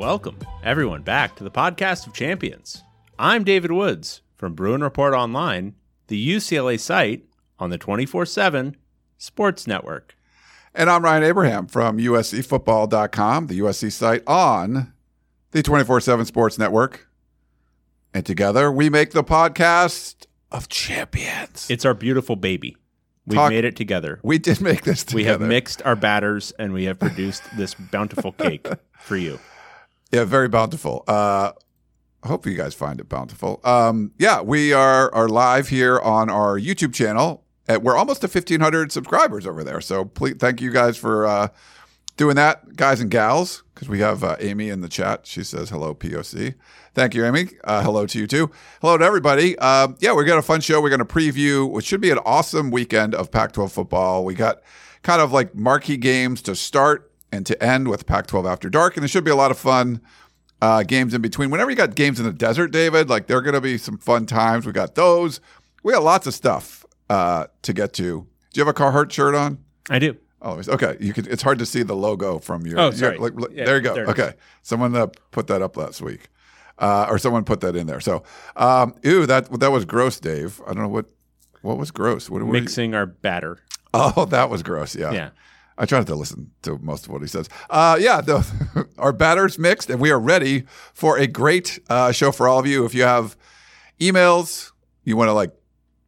Welcome, everyone, back to the podcast of champions. I'm David Woods from Bruin Report Online, the UCLA site on the 24 7 Sports Network. And I'm Ryan Abraham from USCFootball.com, the USC site on the 24 7 Sports Network. And together we make the podcast of champions. It's our beautiful baby. We've Talk- made it together. we did make this together. We have mixed our batters and we have produced this bountiful cake for you. Yeah, very bountiful. Uh, hope you guys find it bountiful. Um, yeah, we are are live here on our YouTube channel. At, we're almost to fifteen hundred subscribers over there. So please, thank you guys for uh, doing that, guys and gals. Because we have uh, Amy in the chat. She says hello, POC. Thank you, Amy. Uh, hello to you too. Hello to everybody. Um, yeah, we got a fun show. We're going to preview what should be an awesome weekend of Pac-12 football. We got kind of like marquee games to start and to end with Pac-12 After Dark, and there should be a lot of fun uh, games in between. Whenever you got games in the desert, David, like there are going to be some fun times. We got those. We got lots of stuff uh, to get to. Do you have a Carhartt shirt on? I do. Always. Okay. You can. It's hard to see the logo from your. Oh, your- sorry. like, Yeah, there you go. there okay. Someone uh, put that up last week, uh, or someone put that in there. So, um, ew, that that was gross, Dave. I don't know what what was gross. What, what Mixing our batter. Oh, that was gross. Yeah. Yeah. I try not to listen to most of what he says. Uh, yeah, the, our batter's mixed, and we are ready for a great uh, show for all of you. If you have emails, you want to like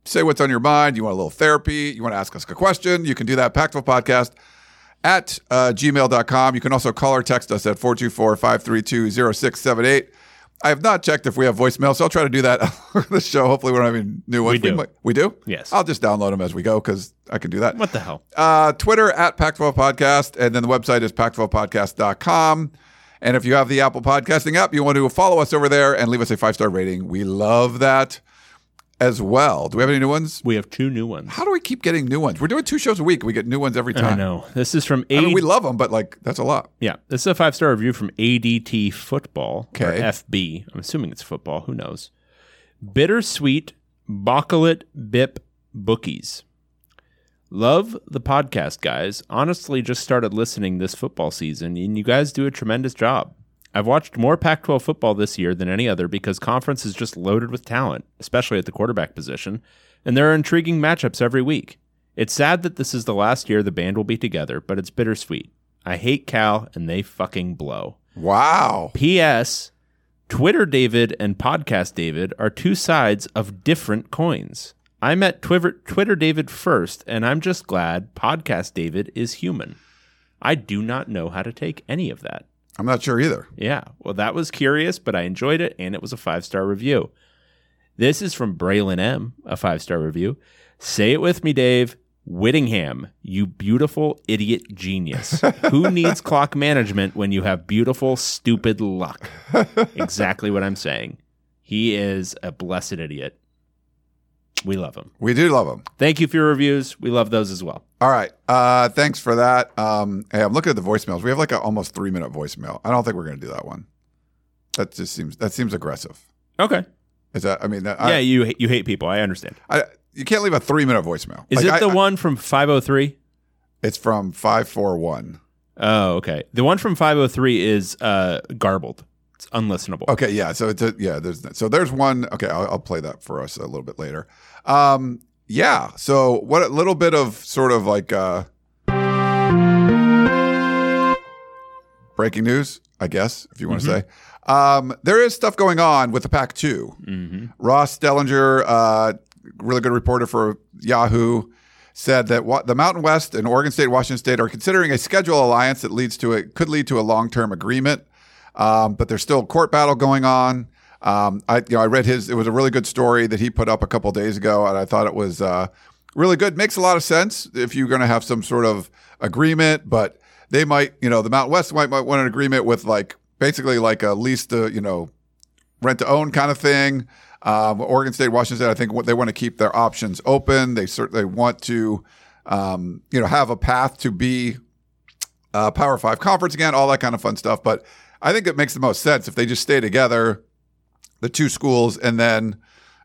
say what's on your mind, you want a little therapy, you want to ask us a question, you can do that. Pac-12 podcast at uh, gmail.com. You can also call or text us at 424 532 0678. I have not checked if we have voicemail, so I'll try to do that on the show. Hopefully, we don't have any new ones. We do. might- we do? Yes. I'll just download them as we go because I can do that. What the hell? Uh, Twitter at Pac-12 Podcast, and then the website is pac12podcast.com. And if you have the Apple Podcasting app, you want to follow us over there and leave us a five-star rating. We love that as well. Do we have any new ones? We have two new ones. How do we keep getting new ones? We're doing two shows a week. We get new ones every time. I know. This is from A. I mean, we love them, but like that's a lot. yeah, this is a five star review from ADT Football or Okay. FB. I'm assuming it's football. Who knows? Bittersweet Bacalit Bip Bookies. Love the podcast, guys. Honestly, just started listening this football season, and you guys do a tremendous job. I've watched more Pac 12 football this year than any other because conference is just loaded with talent, especially at the quarterback position, and there are intriguing matchups every week. It's sad that this is the last year the band will be together, but it's bittersweet. I hate Cal, and they fucking blow. Wow. P.S. Twitter David and Podcast David are two sides of different coins. I met Twitter, Twitter David first, and I'm just glad Podcast David is human. I do not know how to take any of that. I'm not sure either. Yeah, well, that was curious, but I enjoyed it, and it was a five star review. This is from Braylon M, a five star review. Say it with me, Dave. Whittingham, you beautiful idiot genius. Who needs clock management when you have beautiful, stupid luck? exactly what I'm saying. He is a blessed idiot. We love them. We do love them. Thank you for your reviews. We love those as well. All right. Uh, thanks for that. Um, hey, I'm looking at the voicemails. We have like a almost three minute voicemail. I don't think we're going to do that one. That just seems that seems aggressive. Okay. Is that? I mean, that, yeah, I, you hate- you hate people. I understand. I, you can't leave a three minute voicemail. Is Like, it the I- I- one from 503? It's from five four one. Oh, okay. The one from 503 is uh, garbled. It's unlistenable. Okay, yeah. So it's a, yeah. There's so there's one. Okay, I'll, I'll play that for us a little bit later. Um, yeah. So what a little bit of sort of like uh, breaking news, I guess, if you want to say. Um, there is stuff going on with the Pac 2 Ross Dellenger, uh, really good reporter for Yahoo, said that wa- the Mountain West and Oregon State, Washington State are considering a schedule alliance that leads to a could lead to a long term agreement. Um, but there's still a court battle going on. Um, I you know I read his. It was a really good story that he put up a couple days ago, and I thought it was uh, really good. Makes a lot of sense if you're going to have some sort of agreement, but they might, you know, the Mountain West might, might want an agreement with like basically like a lease to, you know, rent to own kind of thing. Um, Oregon State, Washington State, I think they want to keep their options open. They certainly want to, um, you know, have a path to be uh, Power Five conference again, all that kind of fun stuff. But I think it makes the most sense if they just stay together, the two schools, and then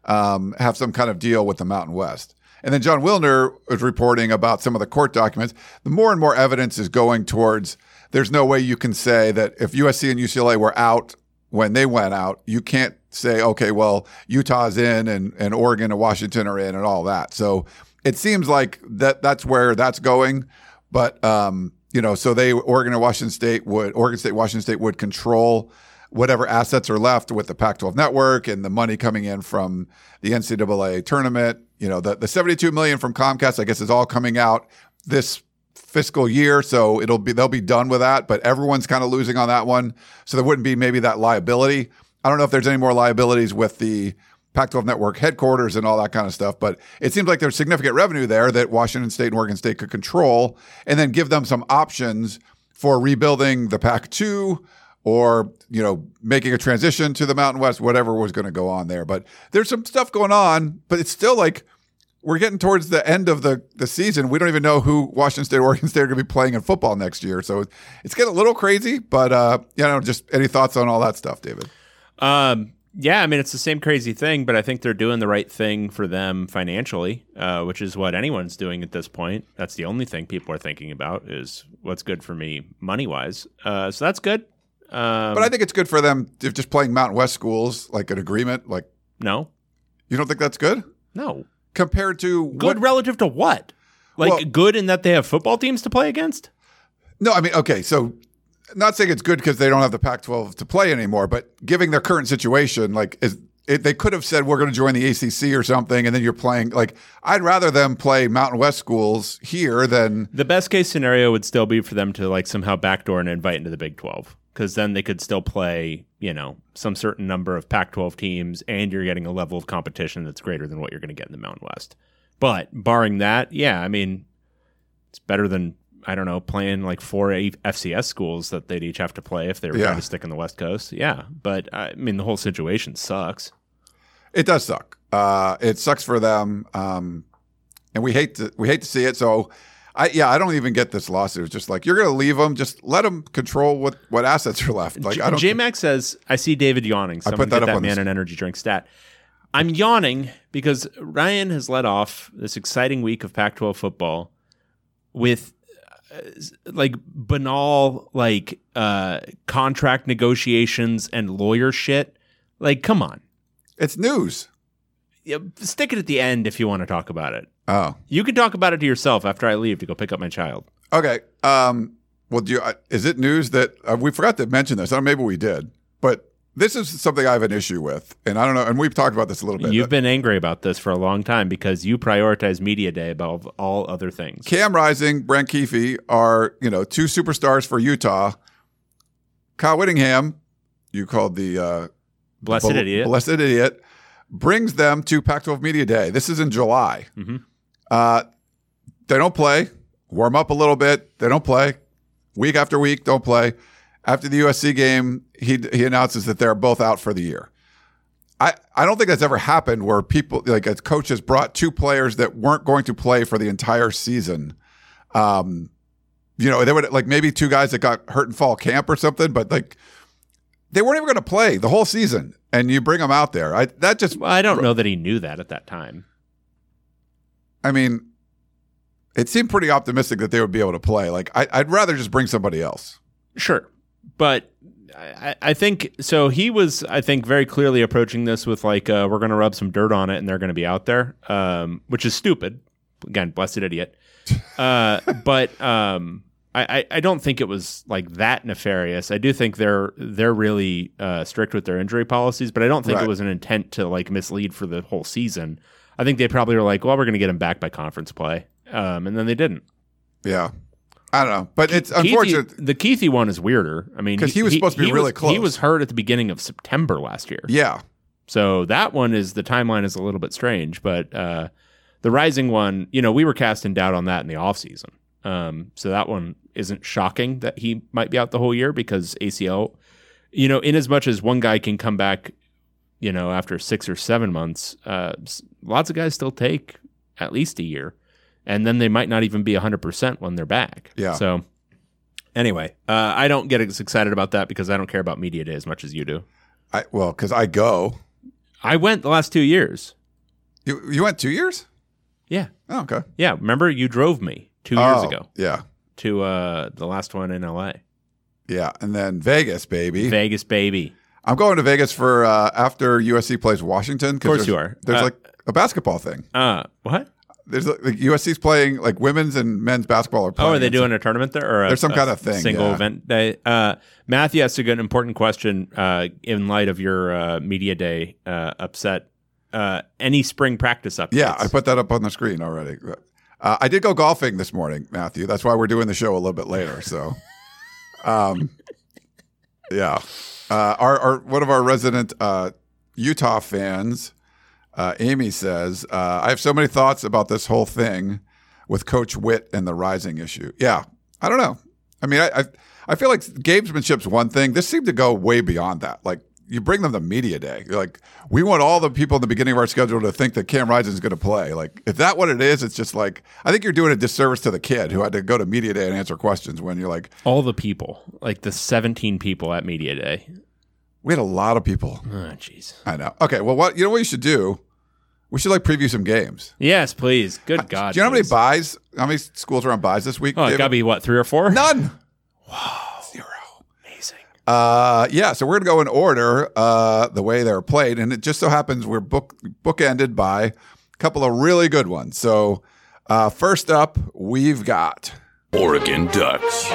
um, have some kind of deal with the Mountain West. And then Jon Wilner was reporting about some of the court documents. The more and more evidence is going towards there's no way you can say that if USC and UCLA were out when they went out, you can't say, okay, well, Utah's in and, and Oregon and Washington are in and all that. So it seems like that that's where that's going. But, um, you know, so they, Oregon and Washington State would, Oregon State, Washington State would control whatever assets are left with the Pac 12 network and the money coming in from the NCAA tournament. You know, the, the 72 million from Comcast, I guess, is all coming out this fiscal year. So it'll be, they'll be done with that, but everyone's kind of losing on that one. So there wouldn't be maybe that liability. I don't know if there's any more liabilities with the Pac 12 network headquarters and all that kind of stuff, but it seems like there's significant revenue there that Washington State and Oregon State could control and then give them some options for rebuilding the Pac 2 or you know making a transition to the Mountain West, whatever was going to go on there. But there's some stuff going on, but it's still like we're getting towards the end of the the season. We don't even know who Washington State, Oregon State are going to be playing in football next year. So it's getting a little crazy. But uh, you know, just any thoughts on all that stuff, David? Um, yeah, I mean it's the same crazy thing, but I think they're doing the right thing for them financially, uh, which is what anyone's doing at this point. That's the only thing people are thinking about is what's good for me money wise. Uh, so that's good. Um, But I think it's good for them if just playing Mountain West schools, like an agreement. Like no, you don't think that's good no, compared to good what? relative to what? Like Well- good in that they have football teams to play against. No, I mean, okay, so not saying it's good because they don't have the Pac-12 to play anymore, but giving their current situation, like, is it, they could have said we're going to join the ACC or something, and then you're playing. Like, I'd rather them play Mountain West schools here than The best case scenario would still be for them to like somehow backdoor and invite into the Big 12 because then they could still play, you know, some certain number of Pac 12 teams and you're getting a level of competition that's greater than what you're going to get in the Mountain West. But barring that, yeah, I mean, it's better than, I don't know, playing like four FCS schools that they'd each have to play if they were Yeah. trying to stick in the West Coast. Yeah. But I mean, the whole situation sucks. it does suck. Uh, it sucks for them, um, and we hate to we hate to see it. So, I yeah, I don't even get this lawsuit. It's just like you're going to leave them, just let them control what what assets are left. Like I don't. J Max says, I see David yawning. Someone put that get up that on man an energy drink stat. I'm yawning because Ryan has led off this exciting week of Pac 12 football with like banal, like uh, contract negotiations and lawyer shit. Like, come on. it's news. Yeah, Stick it at the end if you want to talk about it. Oh, You can talk about it to yourself after I leave to go pick up my child. Okay. Um, well, do you, uh, is it news that uh, we forgot to mention this? Know, maybe we did, but this is something I have an issue with, and I don't know. And we've talked about this a little bit. You've been angry about this for a long time because you prioritize media day above all other things. Cam Rising, Brant Kuithe are you know two superstars for Utah. Kyle Whittingham, you called the uh, Blessed idiot. blessed idiot, brings them to Pac-12 Media Day. This is in July. Mhm. Uh, they don't play. Warm up a little bit. They don't play. Week after week, don't play. After the USC game, he he announces that they're both out for the year. I, I don't think that's ever happened where people like a coach has brought two players that weren't going to play for the entire season. Um, you know, they would like maybe two guys that got hurt in fall camp or something, but like they weren't even going to play the whole season, and you bring them out there. I that just Well, I don't know that he knew that at that time. I mean, it seemed pretty optimistic that they would be able to play. Like I, I'd rather just bring somebody else. Sure. But I, I think so. He was, I think, very clearly approaching this with like, uh, we're going to rub some dirt on it, and they're going to be out there, um, which is stupid. Again, blessed idiot. Uh, but um, I, I, I don't think it was like that nefarious. I do think they're they're really uh, strict with their injury policies, but I don't think Right. it was an intent to like mislead for the whole season. I think they probably were like, well, we're going to get him back by conference play, um, and then they didn't. Yeah. I don't know, but it's Kuithe- unfortunate. the Kuithe one is weirder. I mean, because he was supposed to be he really was, close. He was hurt at the beginning of September last year. Yeah. So that one is the timeline is a little bit strange, but uh, the rising one, you know, we were casting doubt on that in the offseason. Um, so that one isn't shocking that he might be out the whole year because ACL, you know, in as much as one guy can come back, you know, after six or seven months, uh, lots of guys still take at least a year, and then they might not even be hundred percent when they're back. Yeah. So anyway, uh, I don't get as excited about that because I don't care about media day as much as you do. I well, because I go. I went the last two years. You you went two years? Yeah. Oh, okay. Yeah, remember you drove me two years Oh, ago Yeah. to uh, the last one in LA, Yeah. And then Vegas, baby. Vegas, baby. I'm going to Vegas for uh, after USC plays Washington. Of course you are. There's Uh, like a basketball thing. Uh, what? There's like, USC's playing like women's and men's basketball are playing. Oh, are they doing a tournament there, or a, There's some a kind of thing, single yeah. event day? Uh, Matthew asked a good, important question uh, in light of your uh, media day uh, upset. Uh, any spring practice updates? Yeah, I put that up on the screen already. Uh, I did go golfing this morning, Matthew. That's why we're doing the show a little bit later. So, um, yeah, uh, our, our one of our resident uh, Utah fans, uh, Amy says, uh, "I have so many thoughts about this whole thing with Coach Witt and the rising issue." Yeah, I don't know. I mean, I I, I feel like gamesmanship's one thing. This seemed to go way beyond that. Like you bring them to media day. You're like, we want all the people in the beginning of our schedule to think that Cam Rising is going to play. Like, if that what it is, it's just like I think you're doing a disservice to the kid who had to go to media day and answer questions when you're like, all the people, like the seventeen people at media day. we had a lot of people. Oh, jeez. I know. Okay, well, what you know what you should do? We should like preview some games. Yes, please. Good God. do you know how many byes? How many schools are on byes this week? Oh, it David? got to be what three or four? none. Wow. Zero. Amazing. Uh, yeah, so we're gonna go in order, uh, the way they're played, and it just so happens we're book bookended by a couple of really good ones. So, uh, first up, we've got Oregon Ducks.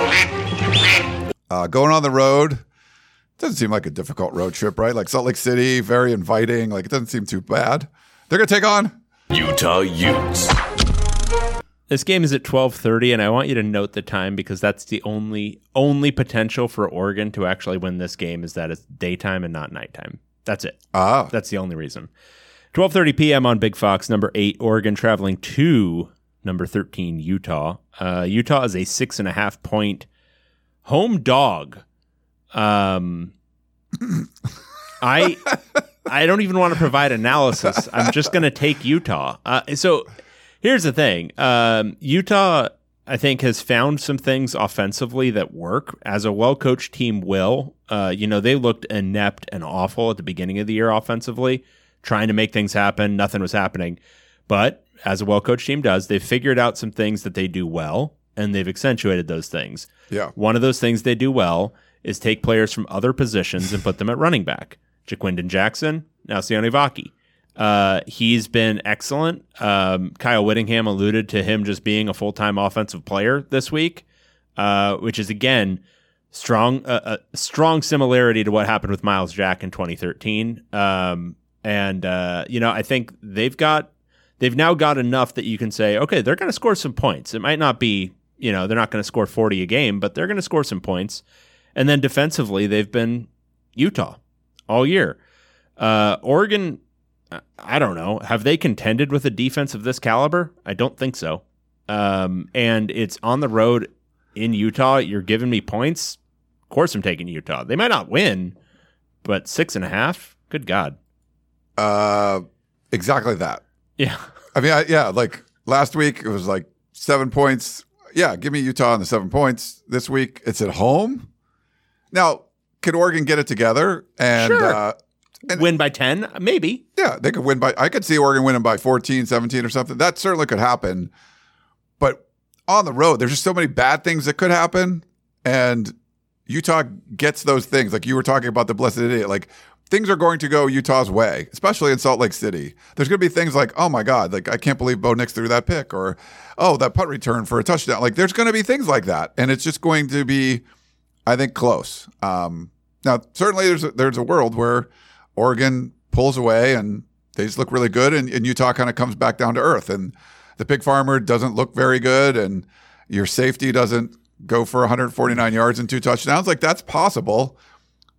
uh, going on the road. Doesn't seem like a difficult road trip, right? Like Salt Lake City, very inviting. Like it doesn't seem too bad. They're gonna take on Utah Utes. This game is at 12:30 and I want you to note the time because that's the only only potential for Oregon to actually win this game is that it's daytime and not nighttime. That's it. ah, That's the only reason. 12:30 p.m. on Big Fox number 8 Oregon traveling to number 13 Utah. Uh, Utah is a six and a half point home dog. Um I I don't even want to provide analysis. I'm just going to take Utah. Uh, so here's the thing um, Utah, I think, has found some things offensively that work, as a well coached team will. Uh, you know, they looked inept and awful at the beginning of the year offensively, trying to make things happen. Nothing was happening. But as a well coached team does, they've figured out some things that they do well, and they've accentuated those things. yeah, One of those things they do well is take players from other positions and put them at running back. Ja'Quinden Jackson, now Sione Vaki. Uh, he's been excellent. Um, Kyle Whittingham alluded to him just being a full time offensive player this week, uh, which is again strong uh, a strong similarity to what happened with Myles Jack in 2013. Um, and uh, you know, I think they've got they've now got enough that you can say, okay, they're going to score some points. It might not be, you know, they're not going to score 40 a game, but they're going to score some points. And then defensively, they've been Utah all year. Uh, Oregon, I- don't know. Have they contended with a defense of this caliber? I don't think so. Um, and it's on the road in Utah. You're giving me points. Of course, I'm taking Utah. They might not win, but six and a half. Good God. uh, exactly that. Yeah. I mean, I, yeah, like last week it was like seven points. Yeah, give me Utah on the seven points. This week it's at home. Now, can Oregon get it together? And Sure. uh, And- win by 10? Maybe. yeah, they could win by, I could see Oregon winning by 14, 17 or something. That certainly could happen. But on the road, there's just so many bad things that could happen. And Utah gets those things. Like you were talking about the blessed idiot. Like things are going to go Utah's way, especially in Salt Lake City. There's going to be things like, oh my God, like I can't believe Bo Nix threw that pick, or oh that punt return for a touchdown. Like there's going to be things like that, and it's just going to be, I think, close. Um, now certainly there's a, there's a world where Oregon pulls away and they just look really good, and, and Utah kind of comes back down to earth, and the pig farmer doesn't look very good, and your safety doesn't go for 149 yards and two touchdowns. Like that's possible.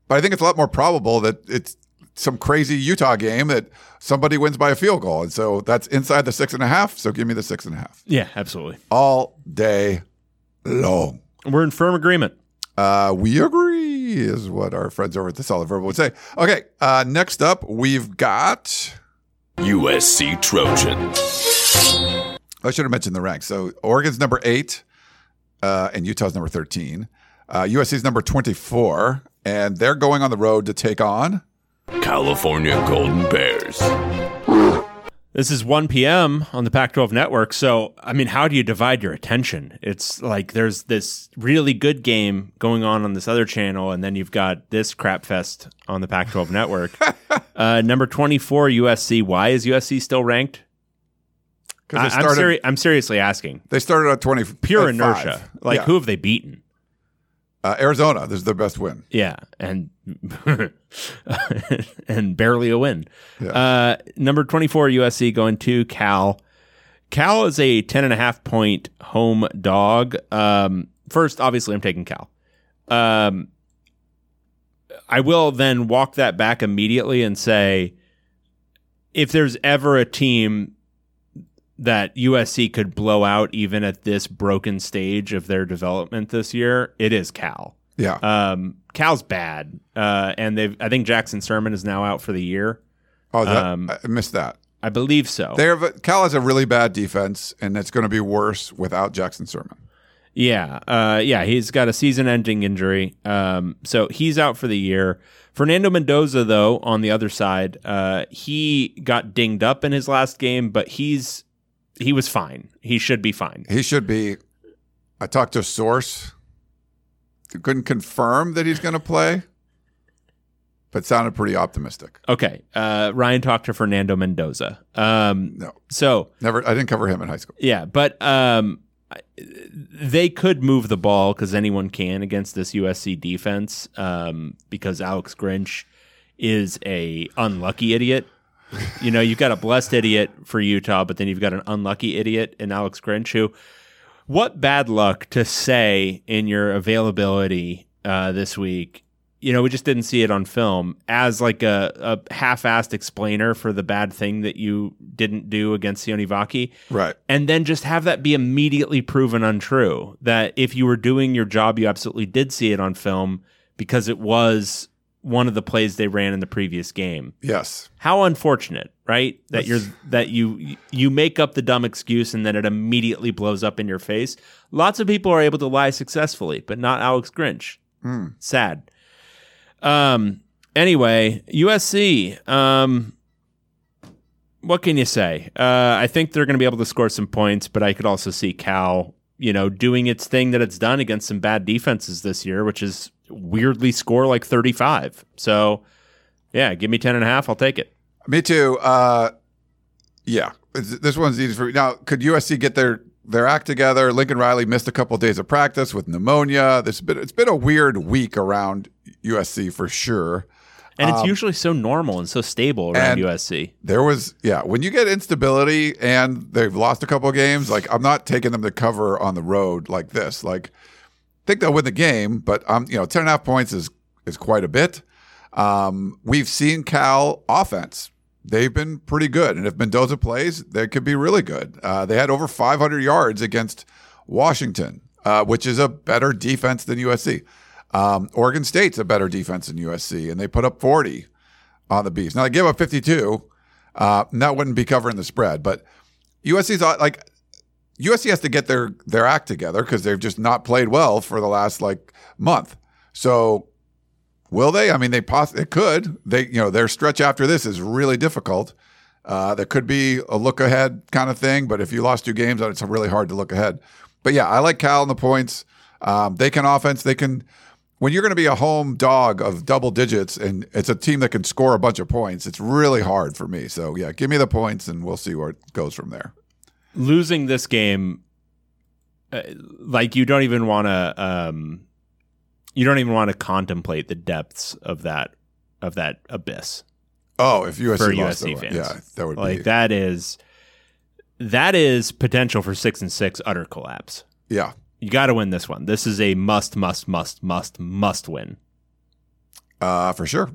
But I think it's a lot more probable that it's some crazy Utah game that somebody wins by a field goal. And so that's inside the six and a half. So give me the six and a half Yeah, absolutely. all day long. We're in firm agreement. Uh, we agree, is what our friends over at the Solid Verbal would say. Okay, uh, next up, we've got. USC Trojans. I should have mentioned the ranks. So Oregon's number eight, uh, and Utah's number 13. Uh, USC's number 24, and they're going on the road to take on. California Golden Bears. This is 1 p.m. on the Pac 12 network. So, I mean, how do you divide your attention? It's like there's this really good game going on on this other channel, and then you've got this crap fest on the Pac 12 network. uh, number 24, USC. Why is USC still ranked? Because I'm, seri- I'm seriously asking. they started at 20. Pure at inertia. five. Like, Yeah. who have they beaten? Uh, Arizona. This is their best win. Yeah, and and barely a win. Yeah. Uh, number 24 USC going to Cal. Cal is a 10 and a half point home dog. Um, first, obviously, I'm taking Cal. Um, I will then walk that back immediately and say if there's ever a team that USC could blow out even at this broken stage of their development this year, it is Cal. Yeah. Um, Cal's bad, uh, and they've. I think Jackson Sirmon is now out for the year. oh, that, um, I missed that. I believe so. They have, Cal has a really bad defense, and it's going to be worse without Jackson Sirmon. Yeah, uh, yeah, he's got a season-ending injury, um, so he's out for the year. Fernando Mendoza, though, on the other side, uh, he got dinged up in his last game, but he's he was fine. He should be fine. He should be. I talked to a source who couldn't confirm that he's going to play, but sounded pretty optimistic. Okay, uh, Ryan talked to Fernando Mendoza. Um, No, so never. I didn't cover him in high school. Yeah, but um, they could move the ball because anyone can against this USC defense. Um, because Alex Grinch is a unlucky idiot. You know, you've got a blessed idiot for Utah, but then you've got an unlucky idiot in Alex Grinch. Who, what bad luck to say in your availability uh, this week? You know, we just didn't see it on film as like a, a half-assed explainer for the bad thing that you didn't do against Sione Vaki Right. and then just have that be immediately proven untrue. That if you were doing your job, you absolutely did see it on film because it was one of the plays they ran in the previous game. Yes. How unfortunate, right? That you're that you you make up the dumb excuse and then it immediately blows up in your face. Lots of people are able to lie successfully, but not Alex Grinch. Sad. Um. Anyway, USC. Um. What can you say? Uh, I think they're going to be able to score some points, but I could also see Cal, you know, doing its thing that it's done against some bad defenses this year, which is weirdly score like 35. So, yeah, give me 10 and a half. I'll take it. Me too. Uh, yeah, this one's easy for me. Now, could USC get their their act together? Lincoln Riley missed a couple days of practice with pneumonia. This been it's been a weird week around USC for sure. And it's usually so normal and so stable around USC. There was yeah, when you get instability and they've lost a couple of games, like I'm not taking them to cover on the road like this. Like I think they'll win the game, but um, you know, 10 and a half points is is quite a bit. Um, we've seen Cal offense. They've been pretty good. And if Mendoza plays, they could be really good. Uh, they had over 500 yards against Washington, uh, which is a better defense than USC. Um, Oregon State's a better defense than USC, and they put up 40 on the Bees. Now they give up 52. Uh, and that wouldn't be covering the spread, but USC's uh, like USC has to get their their act together because they've just not played well for the last like month. So will they? I mean, they poss- it could. They you know their stretch after this is really difficult. Uh, there could be a look ahead kind of thing, but if you lost two games, it's really hard to look ahead. But yeah, I like Cal in the points. Um, they can offense. They can when you're going to be a home dog of double digits and it's a team that can score a bunch of points, it's really hard for me. So yeah, give me the points and we'll see where it goes from there. Losing this game, uh, like you don't even want to, um, you don't even want to contemplate the depths of that of that abyss Oh, if USC for USC one, fans. yeah, that would like be that is that is potential for six and six utter collapse. yeah. You got to win this one. This is a must, must, must, must, must win. Uh, for sure.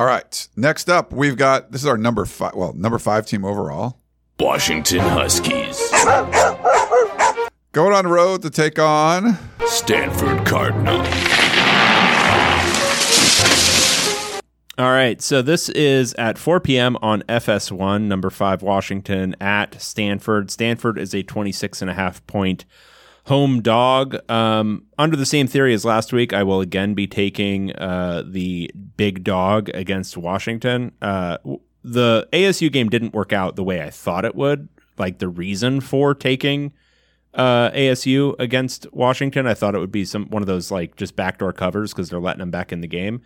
All right. Next up, we've got this is our number five. Well, number five team overall. Washington Huskies. Going on the road to take on. Stanford Cardinal. All right, so this is at 4 p.m. on FS1, number five Washington at Stanford. Stanford is a 26 and a half point home dog. Um, under the same theory as last week, I will again be taking uh, the big dog against Washington. Uh, the ASU game didn't work out the way I thought it would. Like the reason for taking uh, ASU against Washington, I thought it would be some one of those like just backdoor covers because they're letting them back in the game.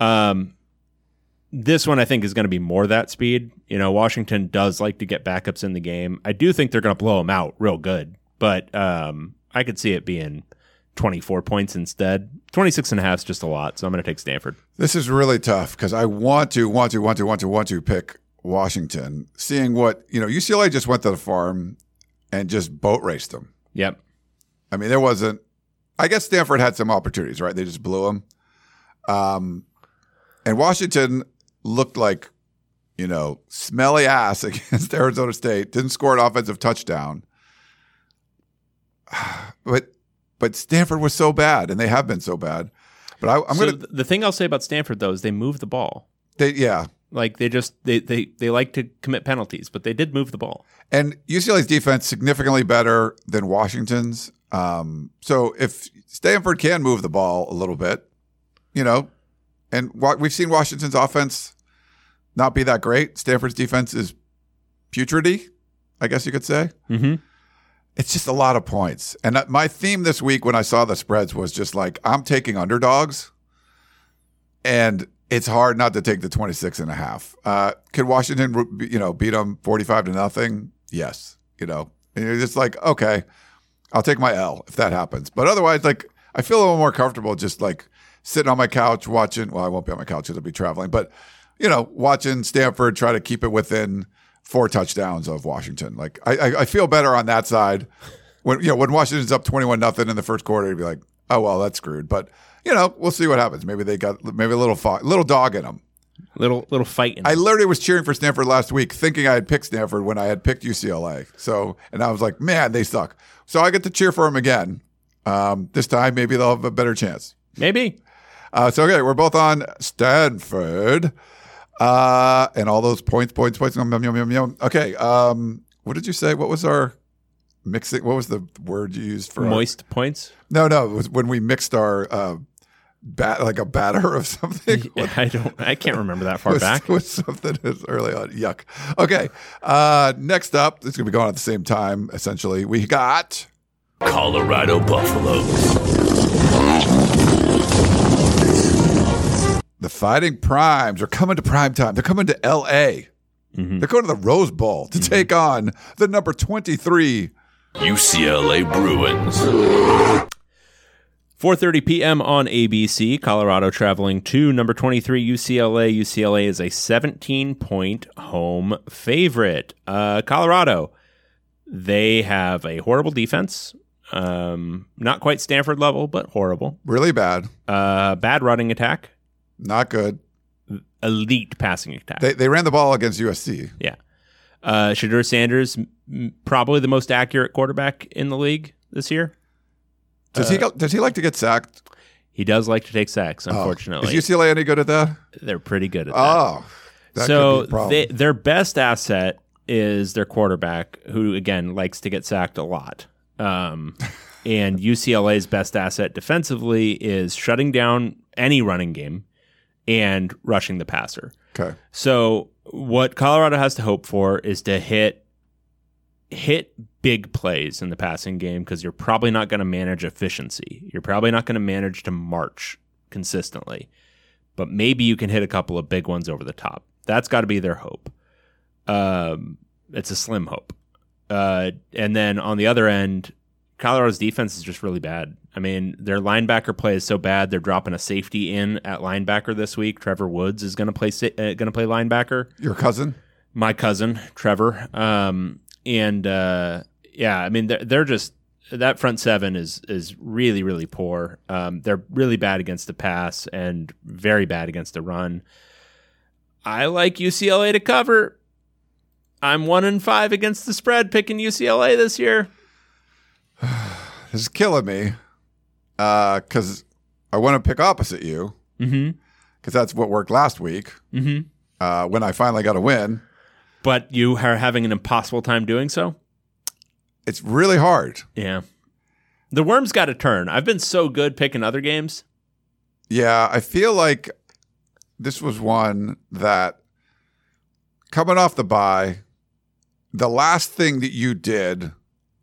Um, this one I think is going to be more that speed. You know, Washington does like to get backups in the game. I do think they're going to blow them out real good, but um, I could see it being 24 points instead. 26 and a half is just a lot, so I'm going to take Stanford. This is really tough because I want to, want to, want to, want to, want to pick Washington. Seeing what you know, UCLA just went to the farm and just boat raced them. Yep. I mean, there wasn't. I guess Stanford had some opportunities, right? They just blew them. Um, and Washington looked like, you know, smelly ass against Arizona State. Didn't score an offensive touchdown. But but Stanford was so bad, and they have been so bad. But I, I'm so gonna, th- the thing I'll say about Stanford though is they move the ball. they, yeah. Like they just they they they like to commit penalties, but they did move the ball. And UCLA's defense significantly better than Washington's. Um, so if Stanford can move the ball a little bit, you know, and wa- we've seen Washington's offense not be that great. Stanford's defense is putridy, I guess you could say. Mm-hmm. It's just a lot of points. And my theme this week when I saw the spreads was just like, I'm taking underdogs. And it's hard not to take the 26 and a half. Uh, could Washington, you know, beat them 45 to nothing? Yes. You know, and you're just like, okay, I'll take my L if that happens. But otherwise, like, I feel a little more comfortable just like sitting on my couch watching. Well, I won't be on my couch because I'll be traveling, but, you know, watching Stanford try to keep it within four touchdowns of Washington. Like, I, I, feel better on that side. When, you know, when Washington's up 21 nothing in the first quarter, you'd be like, oh, well, that's screwed. But, you know, we'll see what happens. Maybe they got maybe a little fo- little dog in them. Little little fight. In I it. literally was cheering for Stanford last week, thinking I had picked Stanford when I had picked UCLA. So, and I was like, man, they suck. So I get to cheer for them again. Um, this time, maybe they'll have a better chance. Maybe Uh, so, okay, we're both on Stanford. Uh, and all those points, points, points. Yum, yum, yum, yum, yum. Okay. Um, what did you say? What was our mixing? What was the word you used for our- moist points. no, no. It was when we mixed our uh, bat, like a batter of something. I don't. I can't remember that far was, back. was something as early on. Yuck. Okay. Uh, next up, it's going to be going at the same time, essentially. We got Colorado Buffaloes. The Fighting Primes are coming to prime time. They're coming to L.A. Mm-hmm. They're going to the Rose Bowl to take on the number 23. UCLA Bruins. 4:30 p.m. on ABC. Colorado traveling to number 23 UCLA. UCLA is a 17-point home favorite. Uh, Colorado, they have a horrible defense. Um, not quite Stanford level, but horrible. Really bad. Uh, bad running attack. Not good. Elite passing attack. They, they ran the ball against USC. yeah. Uh, Shedeur Sanders, m- probably the most accurate quarterback in the league this year. Does he go, does he like to get sacked? He does like to take sacks. Oh. Unfortunately, Is UCLA any good at that? they're pretty good at that. Oh, that so could be a problem. they, their best asset is their quarterback, who again likes to get sacked a lot. Um, and UCLA's best asset defensively is shutting down any running game and rushing the passer. okay. So what Colorado has to hope for is to hit hit big plays in the passing game because you're probably not going to manage efficiency. You're probably not going to manage to march consistently. But maybe you can hit a couple of big ones over the top. That's got to be their hope. Um, it's a slim hope. Uh, and then on the other end, Colorado's defense is just really bad. I mean, their linebacker play is so bad. They're dropping a safety in at linebacker this week. Trevor Woods is going to play uh, going to play linebacker. Your cousin? My cousin Trevor. Um, and uh, yeah, I mean they're, they're just that front seven is is really really poor. Um, they're really bad against the pass and very bad against the run. I like UCLA to cover. I'm one in five against the spread, picking UCLA this year. This is killing me because I want to pick opposite you Mm-hmm. because that's what worked last week Mm-hmm. uh, when I finally got a win. But you are having an impossible time doing so. It's really hard. Yeah. The worm's got to turn. I've been so good picking other games. Yeah, I feel like this was one that coming off the bye, the last thing that you did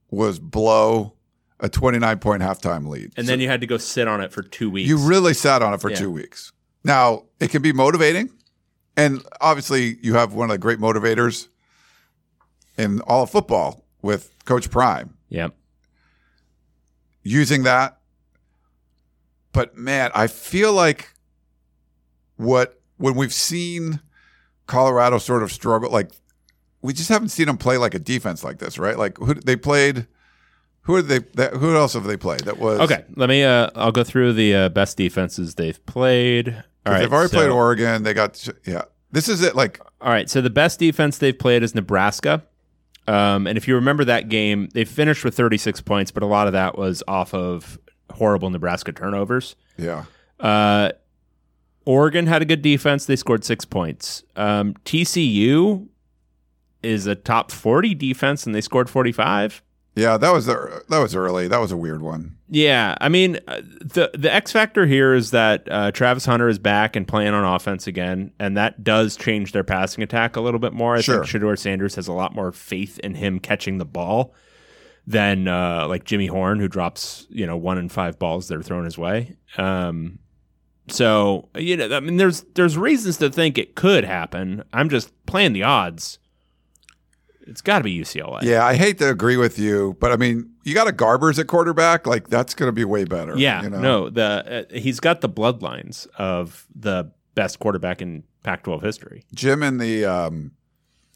was blow a 29 point halftime lead. And then you had to go sit on it for two weeks. You really sat on it for Yeah. two weeks. Now, it can be motivating. And obviously, you have one of the great motivators in all of football with Coach Prime Yep. using that. But man, I feel like what when we've seen Colorado sort of struggle, like we just haven't seen them play like a defense like this, right? Like who they played. Who are they? That, who else have they played? That was Okay. Let me. Uh, I'll go through the uh, best defenses they've played. All 'cause right. they've already so- played Oregon. They got yeah. This is it. Like All right. So the best defense they've played is Nebraska. Um, and if you remember that game, they finished with 36 points, but a lot of that was off of horrible Nebraska turnovers. yeah, Uh, Oregon had a good defense. They scored six points. Um, TCU is a top 40 defense, and they scored 45. Yeah. That was the, that was early. That was a weird one. Yeah, I mean, uh, the the X factor here is that uh, Travis Hunter is back and playing on offense again, and that does change their passing attack a little bit more. I Sure. think Shedeur Sanders has a lot more faith in him catching the ball than uh, like Jimmy Horn, who drops you know one in five balls that are thrown his way. Um, so you know, I mean, there's there's reasons to think it could happen. I'm just playing the odds. It's got to be UCLA. Yeah, I hate to agree with you, but I mean, you got a Garbers at quarterback. Like that's going to be way better. Yeah, you know? no, the uh, he's got the bloodlines of the best quarterback in Pac-12 history. Jim in the um,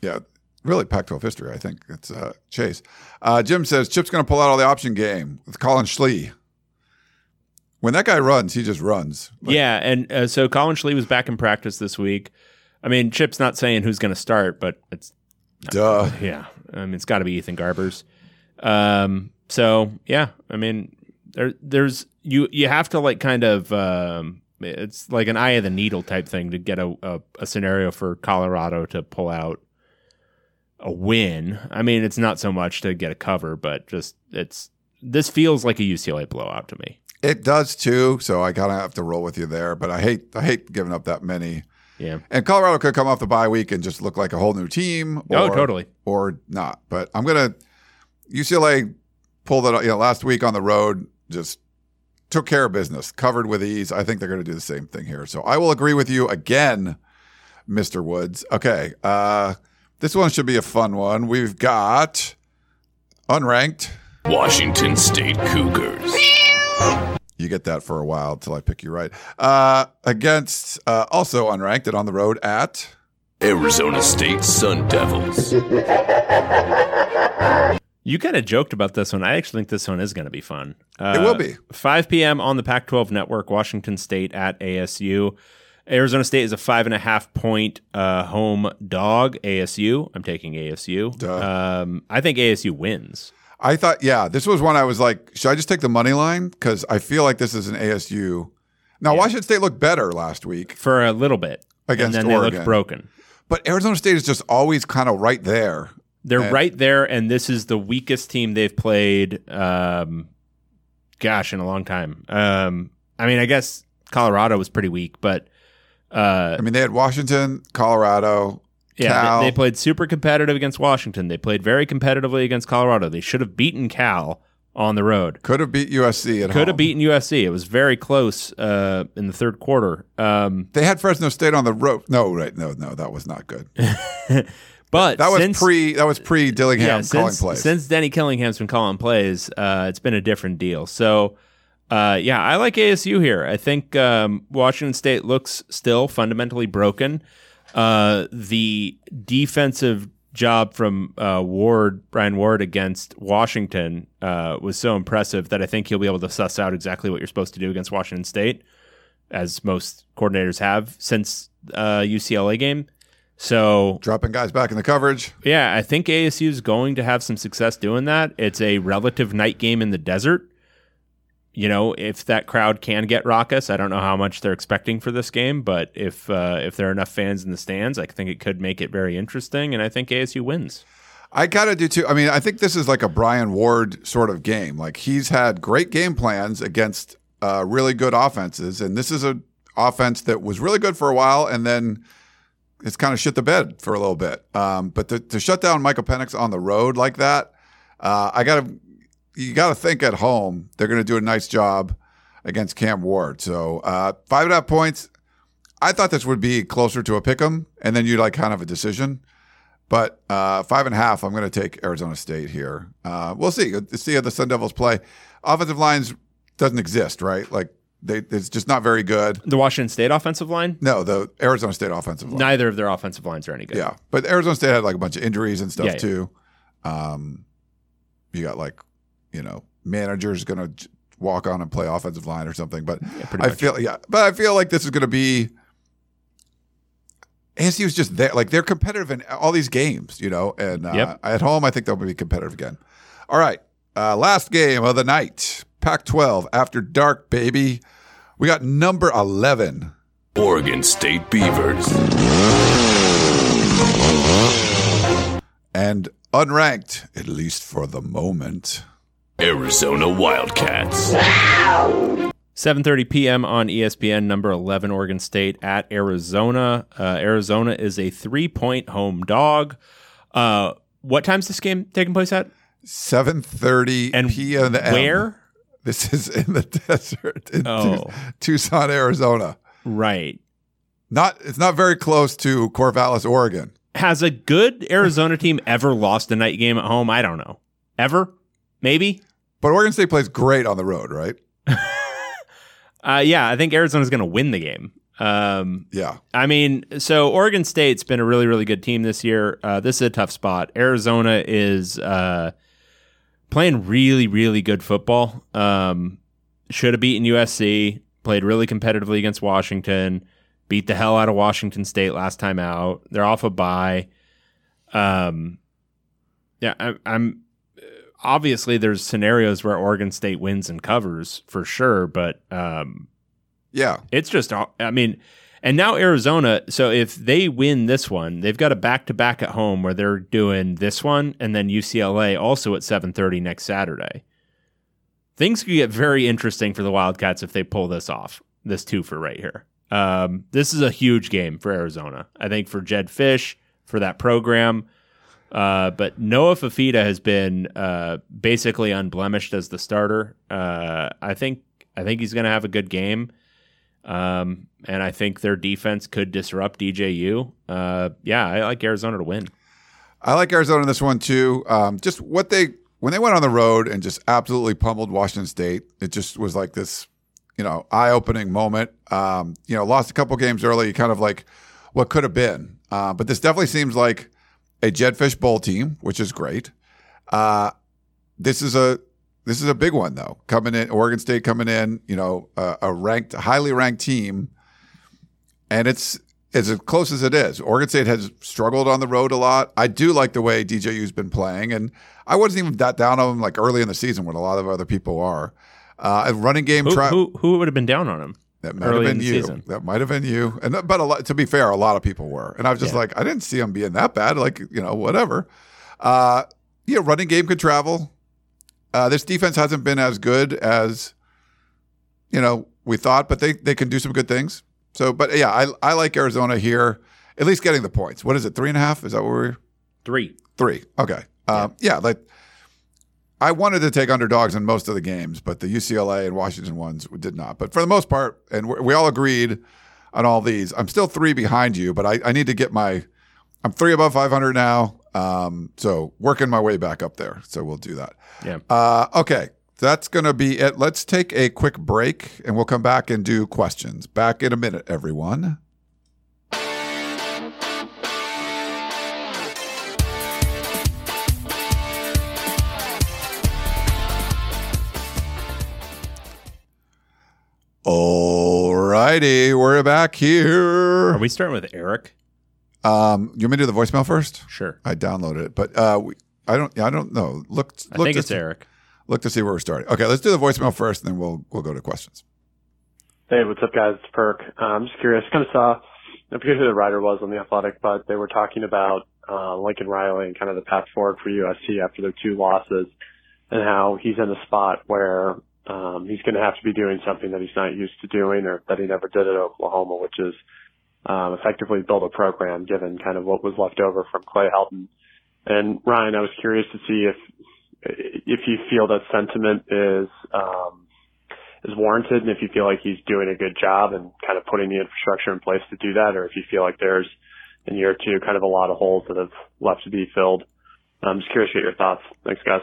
yeah, really Pac-12 history. I think it's uh, Chase. Uh, Jim says Chip's going to pull out all the option game with Colin Schlee. When that guy runs, he just runs. Like, yeah, and uh, so Colin Schlee was back in practice this week. I mean, Chip's not saying who's going to start, but it's duh. yeah. I mean, it's got to be Ethan Garbers. Um, so yeah, I mean, there, there's you you have to like kind of um, it's like an eye of the needle type thing to get a, a a scenario for Colorado to pull out a win. I mean, it's not so much to get a cover, but just it's this feels like a UCLA blowout to me. It does too. So I kind of have to roll with you there. But I hate I hate giving up that many. Yeah. And Colorado could come off the bye week and just look like a whole new team. Or, Oh, totally. Or not. But I'm gonna UCLA pulled it. You know, last week on the road, just took care of business, covered with ease. I think they're going to do the same thing here. So I will agree with you again, Mister Woods. Okay, uh, this one should be a fun one. We've got unranked. Washington State Cougars. You get that for a while till I pick you right. Uh, against uh, also unranked and on the road at Arizona State Sun Devils. You kind of joked about this one. I actually think this one is going to be fun. Uh, It will be. 5 p.m. on the Pac 12 network, Washington State at ASU. Arizona State is a five and a half point uh, home dog. ASU. I'm taking ASU. Um, I think ASU wins. I thought, yeah, this was one I was like, should I just take the money line? Because I feel like this is an ASU. Now, Washington State looked better last week, for a little bit. Against and then they Oregon. looked broken. but Arizona State is just always kind of right there. They're And- right there, and this is the weakest team they've played. Um, gosh, in a long time. Um, I mean, I guess Colorado was pretty weak, but uh, I mean, they had Washington, Colorado, yeah, Cal. they, they played super competitive against Washington. They played very competitively against Colorado. They should have beaten Cal on the road. Could have beat USC at Could home. have beaten USC. It was very close uh, in the third quarter. Um, They had Fresno State on the road. No, right? No, no, that was not good. but That was since, pre. That was pre Dillingham yeah, calling since, plays. since Kenny Dillingham's been calling plays, uh, it's been a different deal. So, uh, yeah, I like ASU here. I think um, Washington State looks still fundamentally broken. Uh, the defensive job from uh, Ward, Brian Ward, against Washington uh, was so impressive that I think he'll be able to suss out exactly what you're supposed to do against Washington State, as most coordinators have since uh, UCLA game. So dropping guys back in the coverage. yeah, I think ASU is going to have some success doing that. It's a relative night game in the desert. You know, if that crowd can get raucous, I don't know how much they're expecting for this game, but if uh, if there are enough fans in the stands, I think it could make it very interesting, and I think ASU wins. I of do too. I mean, I think this is like a Brian Ward sort of game. Like he's had great game plans against uh, really good offenses, and this is a offense that was really good for a while, and then it's kind of shit the bed for a little bit. Um, but to, to shut down Michael Penix on the road like that, uh, I got to you got to think at home they're going to do a nice job against Cam Ward. So uh, five and a half points. I thought this would be closer to a pick 'em, and then you'd like kind of a decision. But uh, five and a half, I'm going to take Arizona State here. Uh, we'll see. Let's see how the Sun Devils play. Offensive lines doesn't exist, right? Like they, it's just not very good. The Washington State offensive line, No, the Arizona State offensive line. neither of their offensive lines are any good. Yeah, but Arizona State had like a bunch of injuries and stuff Yeah, yeah. too. Um, you got like, you know, managers going to walk on and play offensive line or something. But pretty I much. feel yeah, but I feel like this is going to be. ASU is just there, like they're competitive in all these games, you know. And uh, Yep. at home, I think they'll be competitive again. All right, uh, last game of the night, Pac-12 after dark, baby. We got number eleven. Oregon State Beavers. and unranked, at least for the moment. Arizona Wildcats. 7:30 p.m. on ESPN. Number 11, Oregon State at Arizona. Uh, Arizona is a three-point home dog. Uh, what time's this game taking place at? Seven thirty And p.m. where? This is in the desert in Oh. Tucson, Arizona. Right. Not it's not very close to Corvallis, Oregon. Has a good Arizona team ever lost a night game at home? I don't know. Ever? Maybe. But Oregon State plays great on the road, right? Uh, yeah, I think Arizona's going to win the game. Um, Yeah. I mean, so Oregon State's been a really, really good team this year. Uh, this is a tough spot. Arizona is uh, playing really, really good football. Um, should have beaten USC. Played really competitively against Washington. Beat the hell out of Washington State last time out. They're off a bye. Um, yeah, I, I'm obviously there's scenarios where Oregon State wins and covers for sure, but um, Yeah. it's just, I mean, and now Arizona. So if they win this one, they've got a back to back at home where they're doing this one and then UCLA also at seven thirty next Saturday. Things could get very interesting for the Wildcats if they pull this off. This two for right here. Um, this is a huge game for Arizona. I think for Jedd Fisch for that program. Uh, but Noah Fifita has been uh, basically unblemished as the starter. Uh, I think I think he's going to have a good game. Um, and I think their defense could disrupt DJU. Uh, yeah, I like Arizona to win. I like Arizona in this one too. Um, just what they when they went on the road and just absolutely pummeled Washington State, it just was like this, you know, eye opening moment. Um, you know, lost a couple games early, kind of like what could have been. Uh, but this definitely seems like a Jedd Fisch Bowl team, which is great. Uh, this is a this is a big one though. Coming in, Oregon State coming in, you know, uh, a ranked, highly ranked team, and it's as close as it is. Oregon State has struggled on the road a lot. I do like the way DJU's been playing, and I wasn't even that down on him like early in the season when a lot of other people are. Uh, a running game Who, try who, who would have been down on him? That might have been you. season? That might have been you. And but a lot, to be fair, a lot of people were, and I was just Yeah. like, I didn't see them being that bad. Like you know, whatever. Uh, yeah, running game could travel. Uh, this defense hasn't been as good as you know we thought, but they they can do some good things. So, but yeah, I I like Arizona here, at least getting the points. What is it? Three and a half? Is that what we're Three. three? Okay. Um, yeah, like I wanted to take underdogs in most of the games, but the UCLA and Washington ones did not. But for the most part, and we we all agreed on all these. I'm still three behind you, but I, I need to get my. I'm three above 500 now, um, so working my way back up there. So we'll do that. Yeah. Uh, okay, that's gonna be it. Let's take a quick break, and we'll come back and do questions. Back in a minute, everyone. All righty, we're back here. Are we starting with Eric? Um, you want me to do the voicemail first? Sure. I downloaded it, but uh, we, I don't. I don't know. Look, I look think to it's see- Eric. Look to see where we're starting. Okay, let's do the voicemail first, and then we'll we'll go to questions. Hey, what's up, guys? It's Perk. Uh, I'm just curious. Kind of saw, I forget who the writer was on the Athletic, but they were talking about uh, Lincoln Riley and kind of the path forward for USC after their two losses, and how he's in a spot where um, he's going to have to be doing something that he's not used to doing, or that he never did at Oklahoma, which is um, effectively build a program, given kind of what was left over from Clay Helton. And Ryan, I was curious to see if if you feel that sentiment is. Um, is warranted and if you feel like he's doing a good job and kind of putting the infrastructure in place to do that, or if you feel like there's in year two kind of a lot of holes that have left to be filled. I'm just curious to get your thoughts. Thanks, guys.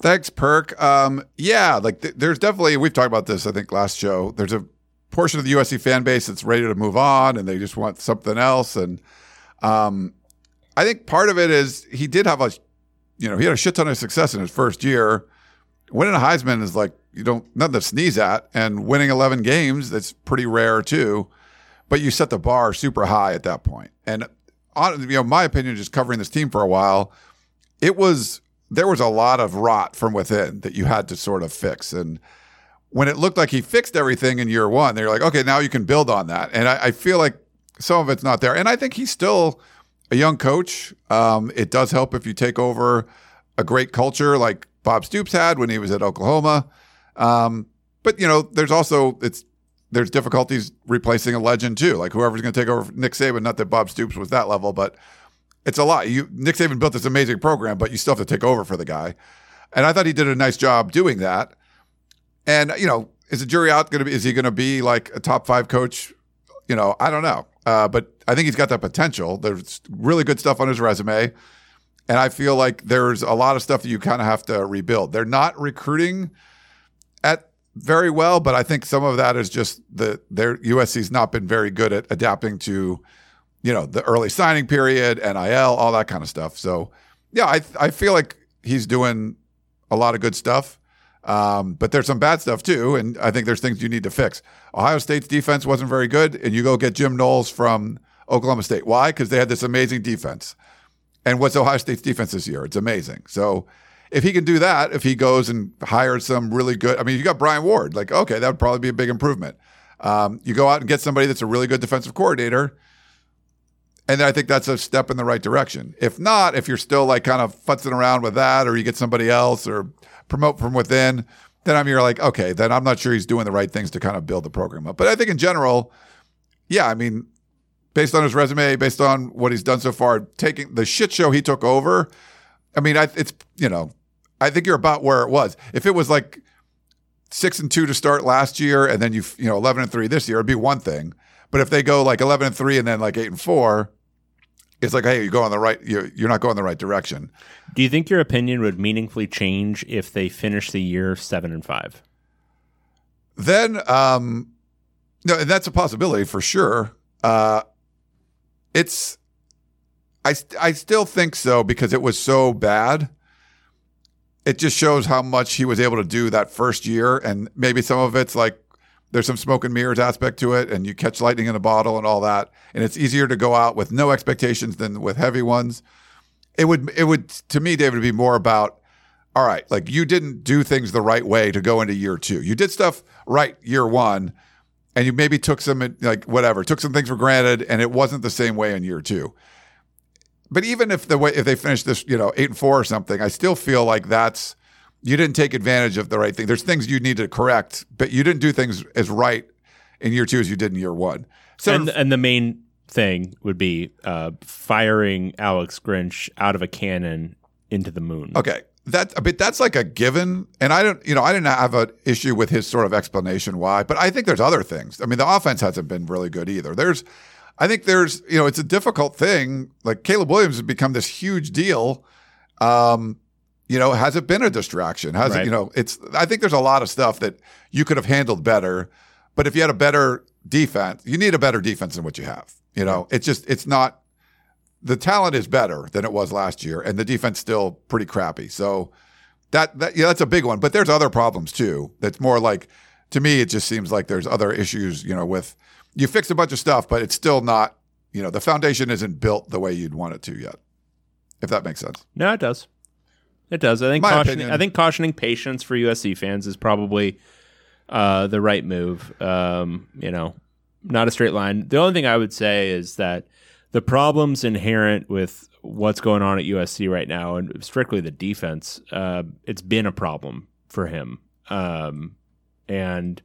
Thanks, Perk. Um, yeah, like th- there's definitely we've talked about this. I think last show. There's a portion of the USC fan base that's ready to move on, and they just want something else. And um, I think part of it is he did have a, you know, he had a shit ton of success in his first year. Winning a Heisman is like you don't nothing to sneeze at, and winning 11 games that's pretty rare too. But you set the bar super high at that point. And on, you know, my opinion, just covering this team for a while, it was there was a lot of rot from within that you had to sort of fix. And when it looked like he fixed everything in year one, they're like, okay, now you can build on that. And I, I feel like some of it's not there. And I think he's still a young coach. Um, it does help if you take over a great culture like Bob Stoops had when he was at Oklahoma. Um, but you know, there's also it's there's difficulties replacing a legend too. Like whoever's going to take over Nick Saban. Not that Bob Stoops was that level, but it's a lot. You Nick Saban built this amazing program, but you still have to take over for the guy. And I thought he did a nice job doing that. And you know, is the jury out going to be? Is he going to be like a top five coach? You know, I don't know. Uh, but I think he's got that potential. There's really good stuff on his resume. And I feel like there's a lot of stuff that you kind of have to rebuild. They're not recruiting at very well, but I think some of that is just the their USC's not been very good at adapting to, you know, the early signing period, NIL, all that kind of stuff. So yeah, I I feel like he's doing a lot of good stuff. Um, but there's some bad stuff too, and I think there's things you need to fix. Ohio State's defense wasn't very good, and you go get Jim Knowles from Oklahoma State. Why? Because they had this amazing defense. And what's Ohio State's defense this year? It's amazing. So if he can do that, if he goes and hires some really good, I mean, you got Brian Ward, like, okay, that would probably be a big improvement. Um, you go out and get somebody that's a really good defensive coordinator. And I think that's a step in the right direction. If not, if you're still like kind of futzing around with that, or you get somebody else or promote from within, then I'm you're like, okay, then I'm not sure he's doing the right things to kind of build the program up. But I think in general, yeah, I mean, based on his resume, based on what he's done so far, taking the shit show he took over. I mean, I, it's you know, I think you're about where it was. If it was like six and two to start last year, and then you you know eleven and three this year, it'd be one thing. But if they go like eleven and three and then like eight and four, it's like, hey, you go on the right. You're you're not going the right direction. Do you think your opinion would meaningfully change if they finish the year seven and five? Then, um, no, and that's a possibility for sure. Uh, it's, I, I still think so because it was so bad. It just shows how much he was able to do that first year. And maybe some of it's like there's some smoke and mirrors aspect to it, and you catch lightning in a bottle and all that. And it's easier to go out with no expectations than with heavy ones. It would, it would, to me, David, be more about, all right, like you didn't do things the right way to go into year two. You did stuff right year one, and you maybe took some, like, whatever, took some things for granted, and it wasn't the same way in year two but even if the way if they finish this, you know, eight and four or something, I still feel like that's you didn't take advantage of the right thing. There's things you need to correct, but you didn't do things as right in year two as you did in year one. So and and the main thing would be uh, firing Alex Grinch out of a cannon into the moon. Okay. That but that's like a given, and I don't, you know, I didn't have an issue with his sort of explanation why, but I think there's other things. I mean, the offense hasn't been really good either. There's, I think there's, you know, it's a difficult thing. Like Caleb Williams has become this huge deal. Um, you know, has it been a distraction? Has Right. it, you know, it's. I think there's a lot of stuff that you could have handled better, but if you had a better defense, you need a better defense than what you have. You know, it's just, it's not the talent is better than it was last year, and the defense still pretty crappy. So that that yeah, that's a big one. But there's other problems too. That's more like to me, it just seems like there's other issues. You know, with you fix a bunch of stuff, but it's still not. You know, the foundation isn't built the way you'd want it to yet. If that makes sense. No, it does. It does. I think My cautioning, opinion. I think cautioning patience for USC fans is probably uh, the right move. Um, you know, not a straight line. The only thing I would say is that the problems inherent with what's going on at USC right now, and strictly the defense, uh, it's been a problem for him. Um, and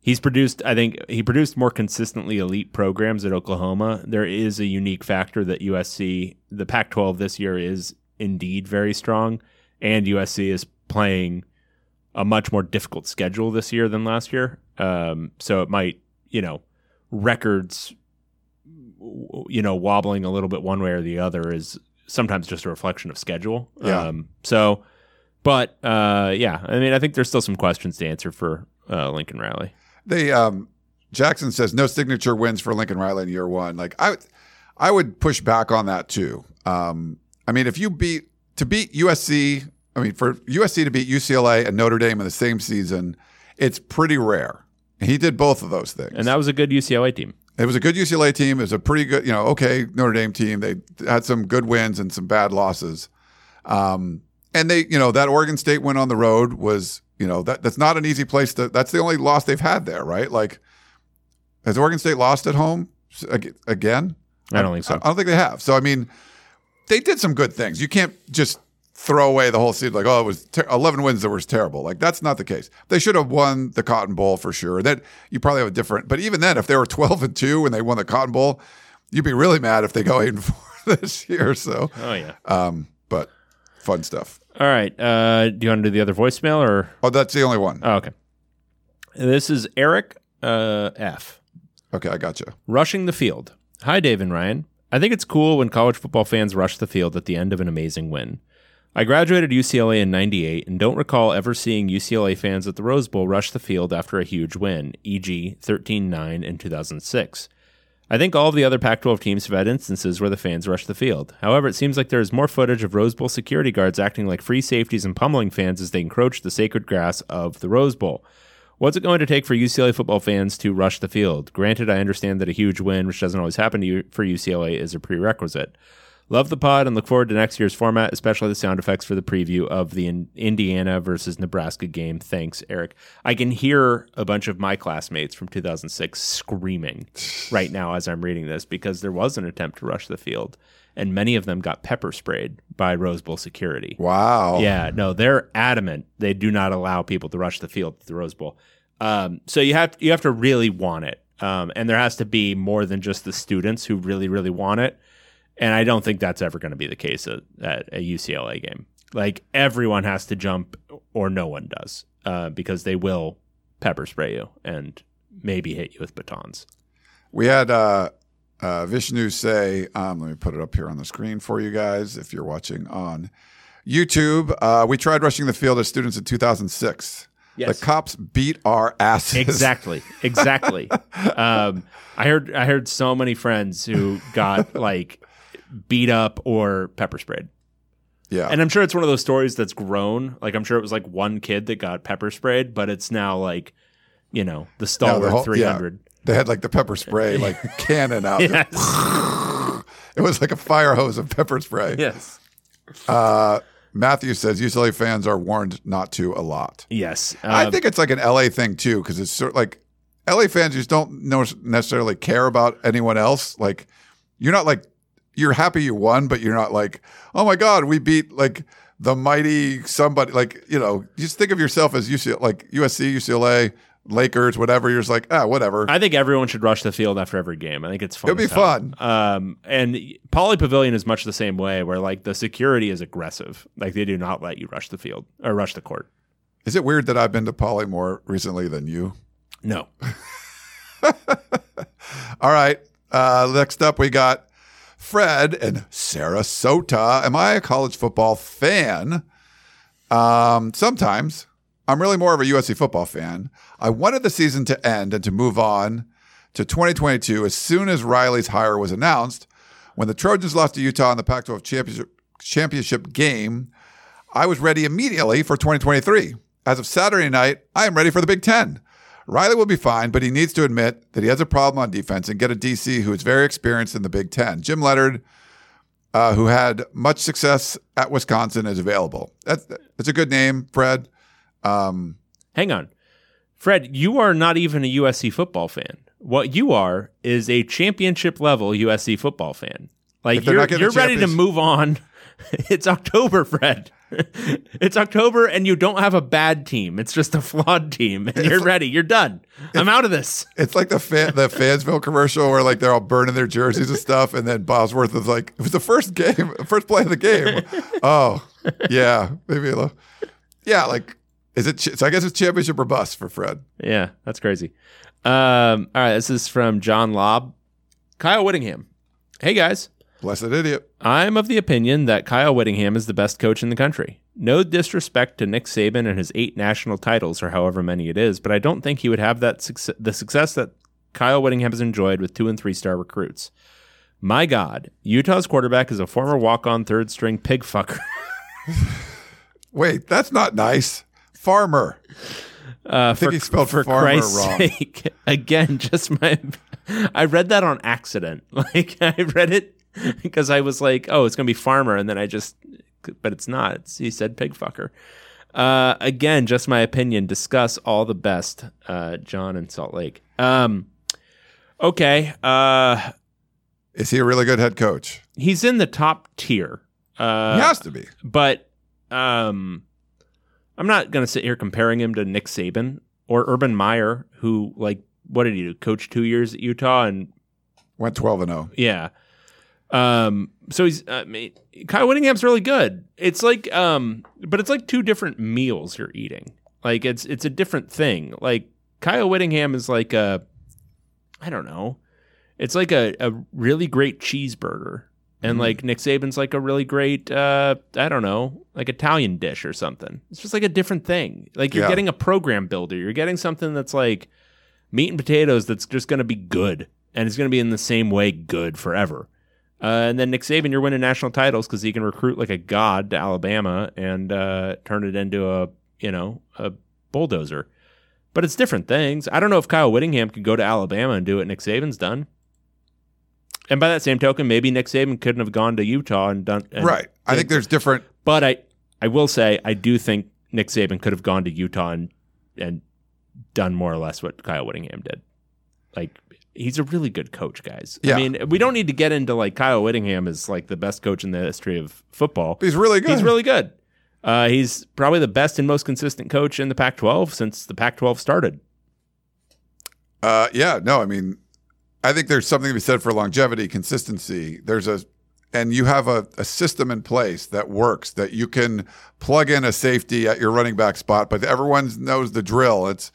he's produced, I think, he produced more consistently elite programs at Oklahoma. There is a unique factor that USC, the Pac 12 this year is indeed very strong, and USC is playing a much more difficult schedule this year than last year. Um, so it might, you know, records, you know, wobbling a little bit one way or the other is sometimes just a reflection of schedule. Yeah. Um, so, but uh, yeah, I mean, I think there's still some questions to answer for uh, Lincoln Riley. They um, Jackson says no signature wins for Lincoln Riley in year one. Like I, would- I would push back on that too. Um, I mean, if you beat to beat USC, I mean, for USC to beat UCLA and Notre Dame in the same season, it's pretty rare. He did both of those things, And that was a good UCLA team. It was a good UCLA team. It was a pretty good, you know, okay Notre Dame team. They had some good wins and some bad losses. Um, and they, you know, that Oregon State win on the road was, you know, that that's not an easy place to. That's the only loss they've had there, right? Like, has Oregon State lost at home again? I don't think so. I don't think they have. So I mean, they did some good things. You can't just throw away the whole season like, oh, it was ter- 11 wins that was terrible. Like that's not the case. They should have won the Cotton Bowl for sure. That you probably have a different. But even then, if they were 12 and two and they won the Cotton Bowl, you'd be really mad if they go eight and four this year. So, Oh yeah. um, but fun stuff. All right. Uh, do you want to do the other voicemail or? Oh, that's the only one. Oh, okay. This is Eric uh, F. Okay, I got you. Rushing the field. Hi, Dave and Ryan. I think it's cool when college football fans rush the field at the end of an amazing win. I graduated UCLA in 98 and don't recall ever seeing UCLA fans at the Rose Bowl rush the field after a huge win, e.g., 13 9 in 2006. I think all of the other Pac 12 teams have had instances where the fans rush the field. However, it seems like there is more footage of Rose Bowl security guards acting like free safeties and pummeling fans as they encroach the sacred grass of the Rose Bowl. What's it going to take for UCLA football fans to rush the field? Granted, I understand that a huge win, which doesn't always happen to you, for UCLA, is a prerequisite. Love the pod and look forward to next year's format, especially the sound effects for the preview of the in- Indiana versus Nebraska game. Thanks, Eric. I can hear a bunch of my classmates from 2006 screaming right now as I'm reading this because there was an attempt to rush the field, and many of them got pepper sprayed by Rose Bowl security. Wow. Yeah, no, they're adamant. They do not allow people to rush the field at the Rose Bowl. Um, so you have you have to really want it, um, and there has to be more than just the students who really really want it. And I don't think that's ever going to be the case at, at a UCLA game. Like everyone has to jump, or no one does, uh, because they will pepper spray you and maybe hit you with batons. We had uh, uh, Vishnu say, um, let me put it up here on the screen for you guys if you're watching on YouTube. Uh, we tried rushing the field as students in 2006. Yes. The cops beat our asses. Exactly. Exactly. um, I heard I heard so many friends who got like beat up or pepper sprayed. Yeah. And I'm sure it's one of those stories that's grown. Like I'm sure it was like one kid that got pepper sprayed, but it's now like, you know, the stalwart the 300. yeah. They had like the pepper spray, like cannon out. Yes. It was like a fire hose of pepper spray. yes. Uh, Matthew says UCLA fans are warned not to a lot. Yes. I Uh, think it's like an LA thing too, because it's sort of like LA fans just don't necessarily care about anyone else. Like you're not like you're happy you won, but you're not like, oh my god, we beat like the mighty somebody. Like you know, just think of yourself as UCLA, like USC, UCLA. Lakers, whatever. You're just like, ah, whatever. I think everyone should rush the field after every game. I think it's fun. It'll be fun. Um, and Pauley Pavilion is much the same way, where like the security is aggressive. Like they do not let you rush the field or rush the court. Is it weird that I've been to Pauley more recently than you? No. All right. Uh, next up, we got Fred and Sarasota. Am I a college football fan? Um, sometimes. I'm really more of a USC football fan. I wanted the season to end and to move on to 2022 as soon as Riley's hire was announced. When the Trojans lost to Utah in the Pac 12 championship, championship game, I was ready immediately for 2023. As of Saturday night, I am ready for the Big Ten. Riley will be fine, but he needs to admit that he has a problem on defense and get a DC who is very experienced in the Big Ten. Jim Leonhard, uh, who had much success at Wisconsin, is available. That's, that's a good name, Fred. Um, Hang on. Fred, you are not even a USC football fan. What you are is a championship level USC football fan. Like you're you're ready to move on. it's October, Fred. it's October and you don't have a bad team. It's just a flawed team and you're ready. You're done. I'm out of this. It's like the fan, the Fansville commercial where like they're all burning their jerseys and stuff, and then Bosworth is like, "It was the first game, first play of the game." oh, yeah, maybe a little, yeah. Like, is it? So I guess it's championship or bust for Fred. Yeah, that's crazy. Um, all right, this is from John Lobb. Kyle Whittingham. Hey guys. Blessed idiot. I'm of the opinion that Kyle Whittingham is the best coach in the country. No disrespect to Nick Saban and his eight national titles, or however many it is, but I don't think he would have that success, the success that Kyle Whittingham has enjoyed with two and three star recruits. My God, Utah's quarterback is a former walk on third string pig fucker. Wait, that's not nice. Farmer. Uh, think for, he spelled for farmer Christ's wrong. sake, again, just my. I read that on accident. Like I read it because I was like, "Oh, it's gonna be farmer," and then I just, but it's not. It's, he said pig fucker. Uh, again, just my opinion. Discuss all the best, uh, John in Salt Lake. Um, okay, uh, Is he a really good head coach? he's in the top tier. Uh, he has to be. but um, I'm not going to sit here comparing him to Nick Saban or Urban Meyer, who like what did he do? Coach two years at Utah, and Went twelve and zero. yeah. Um, so he's I mean, Kyle Whittingham's really good. It's like um, but it's like two different meals you're eating. Like it's it's a different thing. Like Kyle Whittingham is like a, I don't know, it's like a a really great cheeseburger. And like Nick Saban's like a really great, uh, I don't know, like Italian dish or something. It's just like a different thing. Like you're Yeah. getting a program builder. You're getting something that's like meat and potatoes that's just going to be good. And it's going to be in the same way good forever. Uh, and then Nick Saban, you're winning national titles because he can recruit like a god to Alabama and uh, turn it into a, you know, a bulldozer. But it's different things. I don't know if Kyle Whittingham could go to Alabama and do what Nick Saban's done. And by that same token, maybe Nick Saban couldn't have gone to Utah and done and Right. I think there's different. But I, I will say, I do think Nick Saban could have gone to Utah and and done more or less what Kyle Whittingham did. Like he's a really good coach, guys. Yeah. I mean, we don't need to get into like Kyle Whittingham is like the best coach in the history of football. He's really good. He's really good. Uh, he's probably the best and most consistent coach in the Pac-12 since the Pac-12 started. Uh, yeah, no, I mean, I think there's something to be said for longevity, consistency. There's a, and you have a, a system in place that works that you can plug in a safety at your running back spot, but everyone knows the drill. It's,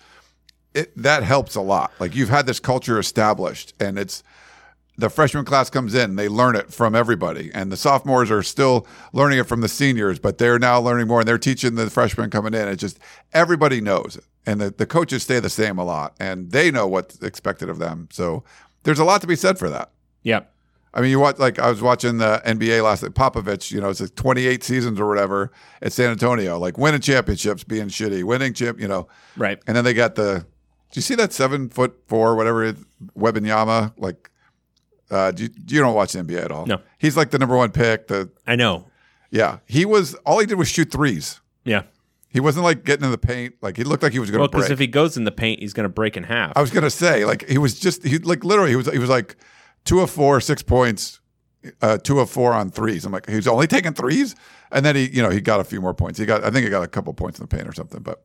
it, that helps a lot. Like you've had this culture established and it's, the freshman class comes in, they learn it from everybody. And the sophomores are still learning it from the seniors, but they're now learning more and they're teaching the freshmen coming in. It's just everybody knows it. And the, the coaches stay the same a lot and they know what's expected of them. So there's a lot to be said for that. Yep. I mean, you watch like I was watching the NBA last night. Popovich, you know, it's like 28 seasons or whatever at San Antonio, like winning championships, being shitty, winning champ, you know. Right. And then they got the. Do you see that seven foot four, whatever, it- Wembanyama? Like, uh, do you, you don't watch the NBA at all? No. He's like the number one pick. The I know. yeah, he was all he did was shoot threes. Yeah. He wasn't like getting in the paint. Like he looked like he was going to break. Well, because if he goes in the paint, he's going to break in half. I was gonna say, like he was just he like literally he was he was like two of four, six points, uh, two of four on threes. I'm like he was only taking threes, and then he you know he got a few more points. He got I think he got a couple points in the paint or something. But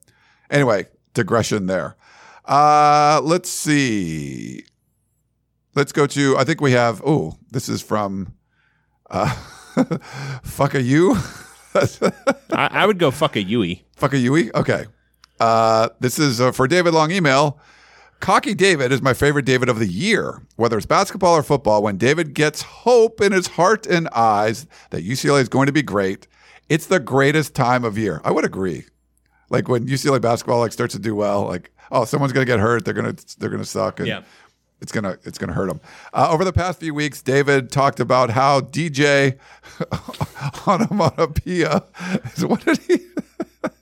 anyway, digression there. Uh, let's see. Let's go to. I think we have. Oh, this is from. Uh, fuck a you. I, I would go fuck a Yui. Fuck a Yui. Okay. Uh, this is uh, for David Long email. Cocky David is my favorite David of the year. Whether it's basketball or football, when David gets hope in his heart and eyes that UCLA is going to be great, it's the greatest time of year. I would agree. Like when UCLA basketball like starts to do well, like oh someone's gonna get hurt, they're gonna they're gonna suck, and Yeah. It's gonna it's gonna hurt them. Uh, over the past few weeks, David talked about how DJ Onomatopoeia what did he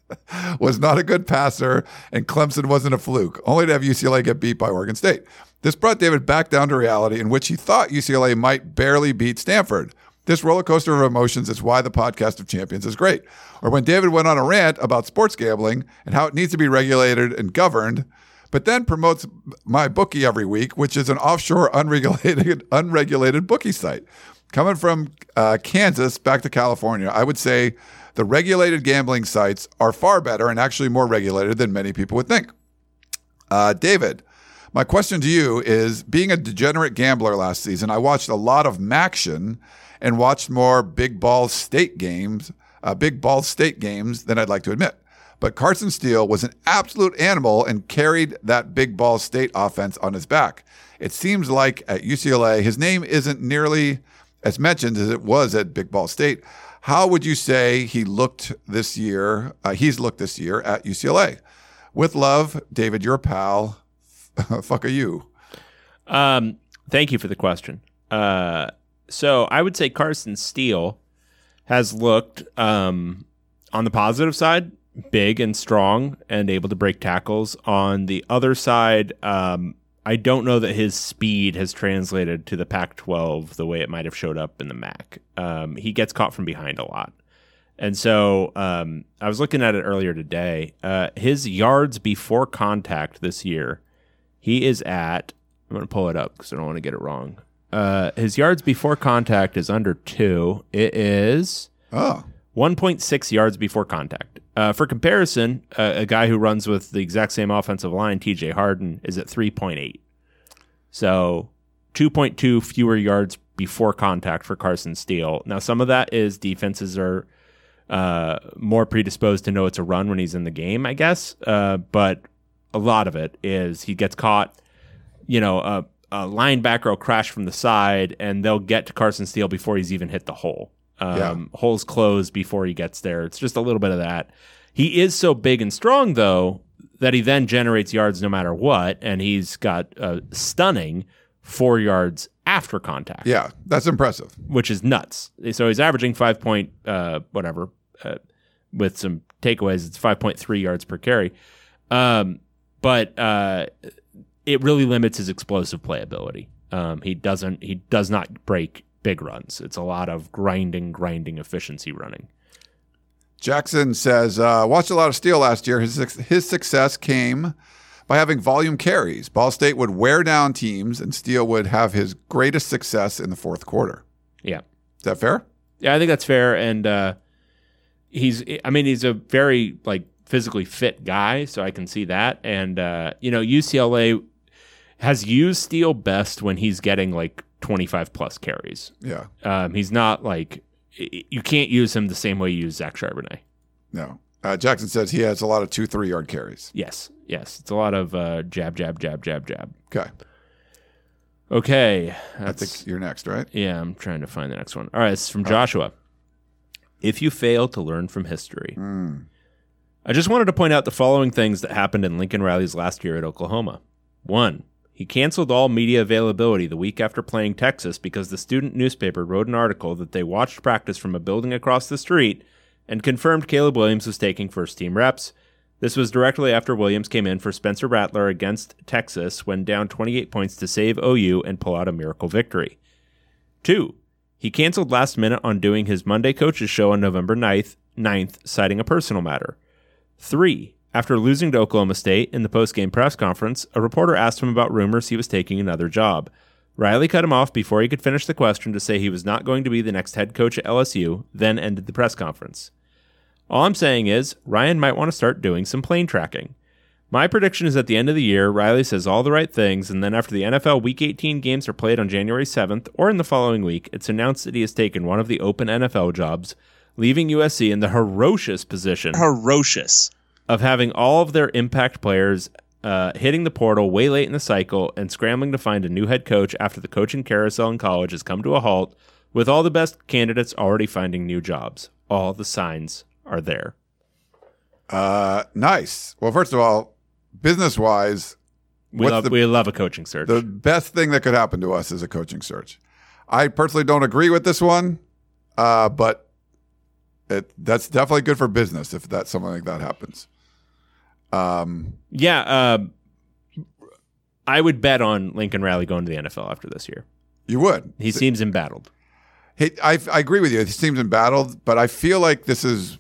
was not a good passer, and Clemson wasn't a fluke, only to have UCLA get beat by Oregon State. This brought David back down to reality, in which he thought UCLA might barely beat Stanford. This roller coaster of emotions is why the podcast of champions is great. Or when David went on a rant about sports gambling and how it needs to be regulated and governed, but then promotes my bookie every week, which is an offshore unregulated unregulated bookie site. Coming from uh, Kansas back to California, I would say the regulated gambling sites are far better and actually more regulated than many people would think. Uh, David, my question to you is being a degenerate gambler last season, I watched a lot of MACtion and watched more big ball state games, uh, big ball state games than I'd like to admit. But Carson Steele was an absolute animal and carried that big ball state offense on his back. It seems like at UCLA, his name isn't nearly as mentioned as it was at Big Ball State. How would you say he looked this year? Uh, he's looked this year at UCLA. With love, David, your pal. Fuck are you? Um, thank you for the question. Uh, so I would say Carson Steele has looked um, on the positive side big and strong and able to break tackles. On the other side, um, I don't know that his speed has translated to the Pac 12 the way it might have showed up in the MAC. Um, he gets caught from behind a lot. And so um, I was looking at it earlier today. Uh, his yards before contact this year, he is at, I'm going to pull it up because I don't want to get it wrong. Uh, his yards before contact is under two. It is Oh, 1.6 yards before contact. Uh, for comparison, uh, a guy who runs with the exact same offensive line, TJ Harden, is at 3.8. So 2.2 fewer yards before contact for Carson Steele. Now, some of that is defenses are uh, more predisposed to know it's a run when he's in the game, I guess. Uh, but a lot of it is he gets caught, you know, a, a linebacker will crash from the side and they'll get to Carson Steele before he's even hit the hole. Um, Holes closed before he gets there. It's just a little bit of that. He is so big and strong, though, that he then generates yards no matter what. And he's got a stunning four yards after contact yeah, that's impressive. which is nuts. So he's averaging five point uh, whatever uh, with some takeaways. It's five point three yards per carry, um, but uh, it really limits his explosive playability. Um, he doesn't. He does not break big runs. It's a lot of grinding, grinding efficiency running. Jackson says, uh, watched a lot of Steele last year. His, his success came by having volume carries. Ball State would wear down teams, and Steele would have his greatest success in the fourth quarter. Yeah, Is that fair? yeah, I think that's fair. And uh, he's. I mean, he's a very like physically fit guy, so I can see that. And uh, you know, UCLA has used Steele best when he's getting like 25 plus carries. Yeah. Um, he's not like you can't use him the same way you use Zach Charbonnet. No. Uh, Jackson says he has a lot of two, three yard carries. Yes, yes, it's a lot of uh, jab, jab, jab, jab, jab. Okay. Okay, I think you're next, right? yeah. I'm trying to find the next one. All right, it's from Joshua. If you fail to learn from history, I just wanted to point out the following things that happened in Lincoln rallies last year at Oklahoma. One, he canceled all media availability the week after playing Texas because the student newspaper wrote an article that they watched practice from a building across the street and confirmed Caleb Williams was taking first team reps. This was directly after Williams came in for Spencer Rattler against Texas when down 28 points to save OU and pull out a miracle victory. Two, he canceled last minute on doing his Monday coaches show on November 9th, 9th citing a personal matter. Three, after losing to Oklahoma State in the post-game press conference, a reporter asked him about rumors he was taking another job. Riley cut him off before he could finish the question to say he was not going to be the next head coach at LSU, then ended the press conference. All I'm saying is, Ryan might want to start doing some plane tracking. My prediction is at the end of the year, Riley says all the right things, and then after the NFL Week 18 games are played on January 7th or in the following week, it's announced that he has taken one of the open NFL jobs, leaving USC in the ferocious position Ferocious. Of having all of their impact players uh, hitting the portal way late in the cycle and scrambling to find a new head coach after the coaching carousel in college has come to a halt, with all the best candidates already finding new jobs. All the signs are there. Uh, nice. Well, first of all, business wise, We love the- we love a coaching search. the best thing that could happen to us is a coaching search. I personally don't agree with this one, uh, but it that's definitely good for business if that something like that happens. Um, yeah, uh, I would bet on Lincoln Riley going to the NFL after this year. you would. He seems embattled. He, I, I agree with you. He seems embattled, but I feel like this is.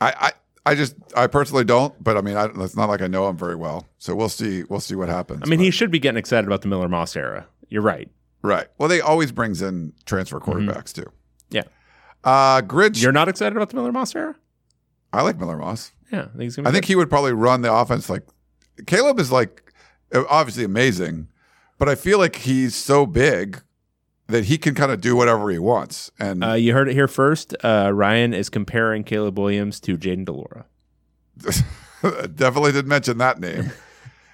I, I, I just, I personally don't. But I mean, I, it's not like I know him very well, so we'll see. We'll see what happens. I mean, But- he should be getting excited about the Miller Moss era. You're right. right. Well, they always brings in transfer quarterbacks too. Yeah. Uh, Grinch. You're not excited about the Miller Moss era? I like Miller Moss. Yeah, I think he's gonna. I think he would probably run the offense like Caleb is like obviously amazing, but I feel like he's so big that he can kind of do whatever he wants. And Uh, you heard it here first. Uh, Ryan is comparing Caleb Williams to Jayden de Laura. definitely didn't mention that name.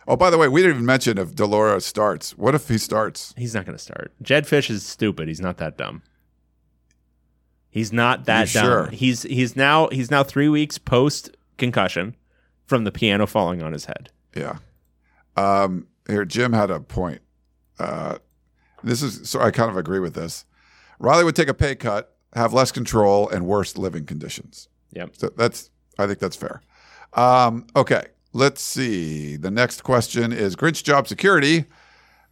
oh, by the way, we didn't even mention if Delora starts. What if he starts? He's not going to start. Jedd Fisch is stupid. He's not that dumb. He's not that You dumb. sure? He's he's now he's now three weeks post concussion from the piano falling on his head. Yeah. Um, here, Jim had a point. Uh, this is so I kind of agree with this. Riley would take a pay cut, have less control, and worse living conditions. Yep. So that's I think that's fair. Um, okay, let's see. The next question is Grinch job security.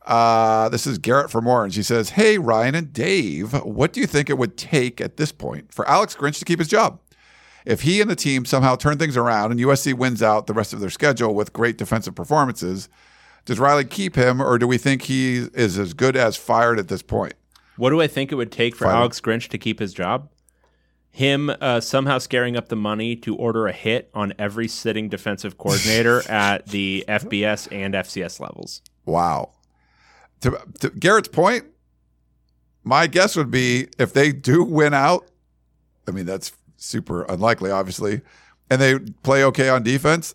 Uh, this is Garrett from Orange. He says, "Hey Ryan and Dave, what do you think it would take at this point for Alex Grinch to keep his job? If he and the team somehow turn things around and USC wins out the rest of their schedule with great defensive performances, does Riley keep him, or do we think he is as good as fired at this point?" What do I think it would take for Five. Alex Grinch to keep his job? Him uh, somehow scaring up the money to order a hit on every sitting defensive coordinator at the FBS and FCS levels. Wow. To, to Garrett's point, my guess would be if they do win out, I mean, that's super unlikely, obviously, and they play okay on defense,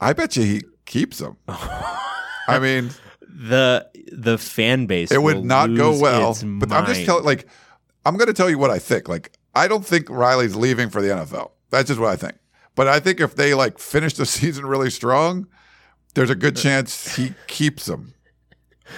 I bet you he keeps them. I mean, The the fan base it would not go well. But I'm just telling, like, I'm going to tell you what I think. Like, I don't think Riley's leaving for the NFL. That's just what I think. But I think if they like finish the season really strong, there's a good uh, chance he keeps them.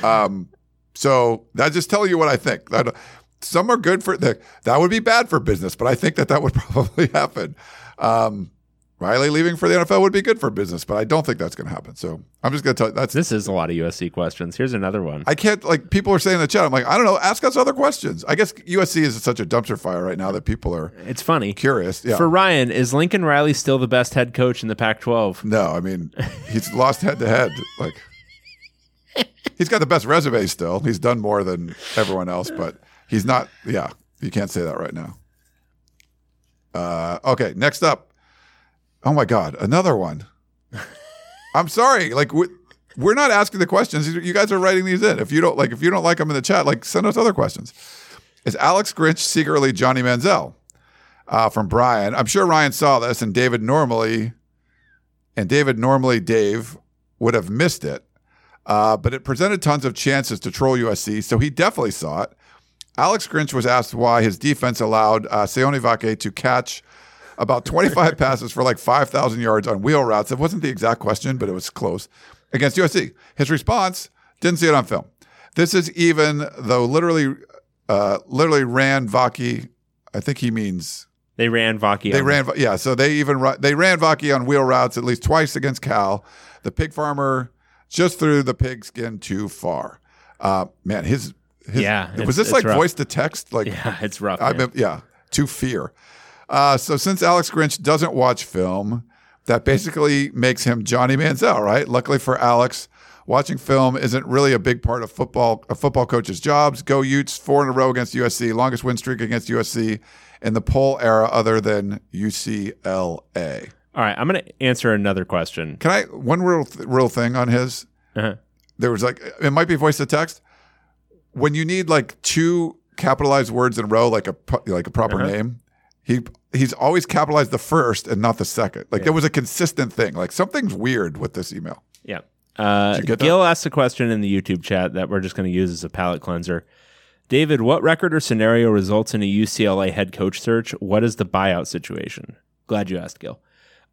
Um, so that's just tell you what I think. That some are good for that. That would be bad for business, but I think that that would probably happen. Um, Riley leaving for the NFL would be good for business, but I don't think that's going to happen. So I'm just going to tell you that's This is a lot of USC questions. Here's another one. I can't like people are saying in the chat. I'm like, I don't know. Ask us other questions. I guess USC is such a dumpster fire right now that people are it's funny. curious. Yeah. For Ryan, is Lincoln Riley still the best head coach in the Pac-12? no, I mean, he's lost head to head. Like, he's got the best resume still. He's done more than everyone else, but he's not. Yeah, you can't say that right now. Uh, okay, next up. Oh my God, another one. I'm sorry. Like we, we're not asking the questions. You guys are writing these in. If you don't like, if you don't like them in the chat, like send us other questions. Is Alex Grinch secretly Johnny Manziel? Uh, from Brian. I'm sure Ryan saw this, and David normally, and David normally Dave would have missed it, uh, but it presented tons of chances to troll USC, so he definitely saw it. Alex Grinch was asked why his defense allowed uh, Sione Vaki to catch about 25 passes for like 5,000 yards on wheel routes. It wasn't the exact question, but it was close against USC. His response didn't see it on film. This is even though literally, uh, literally ran Vaki. I think he means They ran Vaki. they ran. Yeah, so they even they ran Vaki on wheel routes at least twice against Cal. The pig farmer just threw the pigskin too far. Uh, man, his, his Yeah, Was this like rough. voice to text? Like Yeah, it's rough. I mean, yeah, to fear. Uh, so since Alex Grinch doesn't watch film, that basically makes him Johnny Manziel, right? Luckily for Alex, watching film isn't really a big part of football. A football coach's jobs. Go Utes, four in a row against USC, longest win streak against USC in the poll era, other than UCLA. All right, I'm going to answer another question. Can I one real th- real thing on his? Uh-huh. There was like it might be voice to text. When you need like two capitalized words in a row, like a like a proper Uh-huh. name, he he's always capitalized the first and not the second. Like there was a consistent thing. Like something's weird with this email. Yeah. Uh, get that? Asked a question in the YouTube chat that we're just going to use as a palate cleanser. David, what record or scenario results in a UCLA head coach search? What is the buyout situation? Glad you asked, Gil.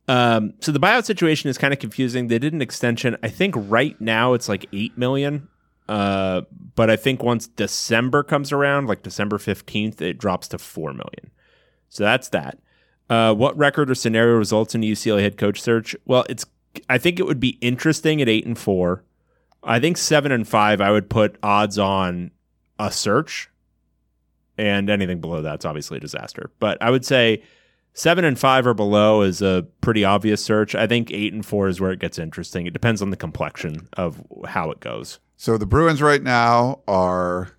Um, so the buyout situation is kind of confusing. They did an extension. I think right now it's like eight million. Uh, but I think once December comes around, like December fifteenth, it drops to four million. So that's that. Uh, what record or scenario results in a UCLA head coach search? Well, it's I think it would be interesting at eight and four. I think seven and five. I would put odds on a search, and anything below that's obviously a disaster. But I would say seven and five or below is a pretty obvious search. I think eight and four is where it gets interesting. It depends on the complexion of how it goes. So the Bruins right now are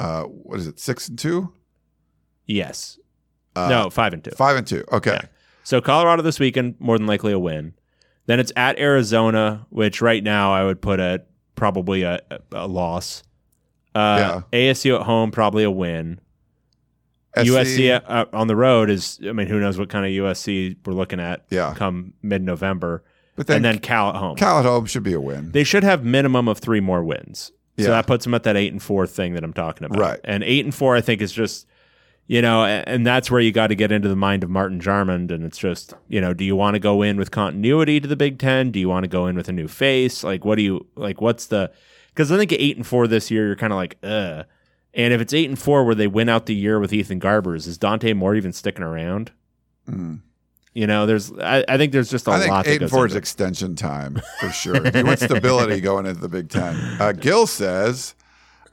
uh what is it, six and two? Yes. Uh, no, five and two. Five and two. Okay. Yeah. So Colorado this weekend, more than likely a win. Then it's at Arizona, which right now I would put at probably a, a loss. Uh, ASU at home, probably a win. SC USC uh, on the road is, I mean, who knows what kind of USC we're looking at Yeah. come mid November. But then and then Cal at home. Cal at home should be a win. they should have minimum of three more wins. So Yeah. that puts them at that eight and four thing that I'm talking about. Right. And eight and four, I think, is just, you know, a- and that's where you got to get into the mind of Martin Jarmond. And it's just, you know, do you want to go in with continuity to the Big Ten? Do you want to go in with a new face? Like, what do you, like, what's the, because I think at eight and four this year, you're kind of like, uh. And if it's eight and four where they win out the year with Ethan Garbers, is Dante Moore even sticking around? Mm. You know, there's, I, I think there's just a I think lot that eight and goes four is extension time for sure. you want stability going into the Big Ten. Uh, Gil says,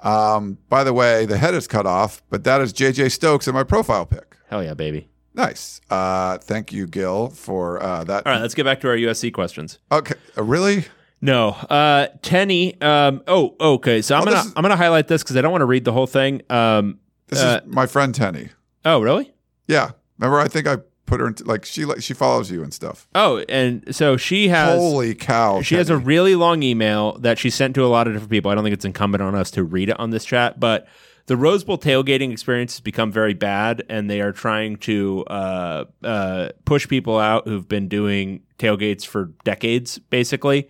um, by the way, the head is cut off, but that is JJ Stokes in my profile pic. Hell yeah, baby. Nice. Uh, thank you, Gil, for uh, that. All right, let's get back to our USC questions. Okay, uh, really? No, uh, Tenny. Um, oh, okay. So I'm Oh, gonna is- I'm gonna highlight this because I don't want to read the whole thing. Um, This uh, is my friend Tenny. oh, really? Yeah, remember? I think I put her into like she like she follows you and stuff. Oh, and so she has Holy cow! she has a really long email that she sent to a lot of different people. I don't think it's incumbent on us to read it on this chat, but the Rose Bowl tailgating experience has become very bad, and they are trying to uh, uh, push people out who've been doing tailgates for decades, basically.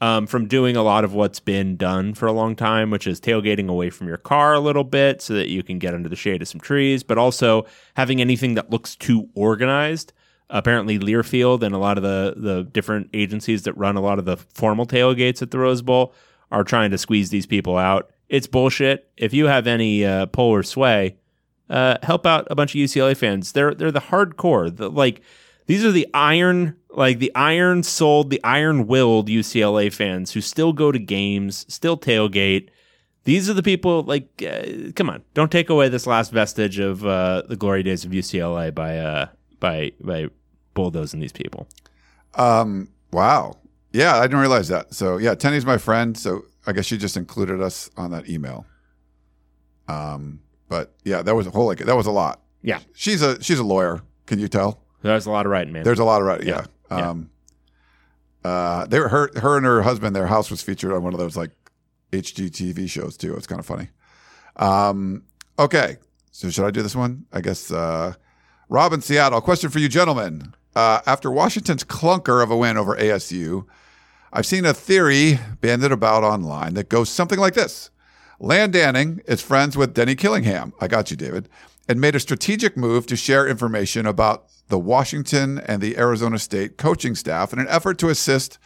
Um, from doing a lot of what's been done for a long time, which is tailgating away from your car a little bit so that you can get under the shade of some trees, but also having anything that looks too organized apparently Learfield and a lot of the the different agencies that run a lot of the formal tailgates at the Rose Bowl are trying to squeeze these people out. It's bullshit. If you have any uh, pull or sway, uh, help out a bunch of UCLA fans. They're they're the hardcore. The, like these are the iron like the iron souled, the iron willed UCLA fans who still go to games, still tailgate. These are the people like uh, come on, don't take away this last vestige of uh, the glory days of UCLA by uh, by by bulldozing these people. Um. Wow. Yeah, I didn't realize that. So yeah, Tenny's my friend. So I guess she just included us on that email. Um. But yeah, that was a whole like that was a lot. Yeah. She's a she's a lawyer. Can you tell? There's a lot of writing, man. There's a lot of writing. Yeah. Yeah. Um. Uh. They were her her and her husband. Their house was featured on one of those like HGTV shows too. It's kind of funny. Um. Okay. So should I do this one? I guess. Uh. Rob in Seattle. Question for you, gentlemen. Uh, after Washington's clunker of a win over ASU, I've seen a theory banded about online that goes something like this. Landanning is friends with Denny Killingham. I got you, David. And made a strategic move to share information about the Washington and the Arizona State coaching staff in an effort to assist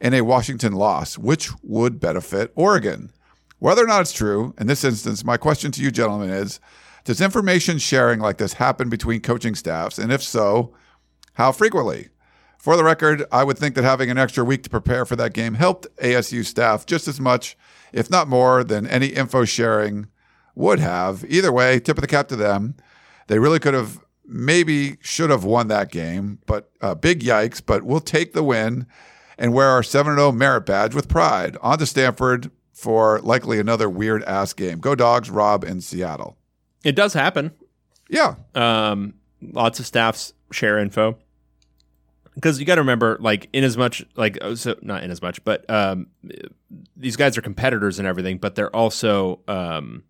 in a Washington loss, which would benefit Oregon. Whether or not it's true, in this instance, my question to you, gentlemen, is Does information sharing like this happen between coaching staffs? And if so, how frequently? For the record, I would think that having an extra week to prepare for that game helped ASU staff just as much, if not more, than any info sharing would have. Either way, tip of the cap to them. They really could have, maybe should have won that game, but uh, big yikes. But we'll take the win and wear our 7 0 merit badge with pride. On to Stanford for likely another weird ass game. Go dogs, Rob in Seattle. it does happen. Yeah. Um, lots of staffs share info. because you got to remember, like, in as much, like, oh, so not in as much, but um, these guys are competitors and everything, but they're also um,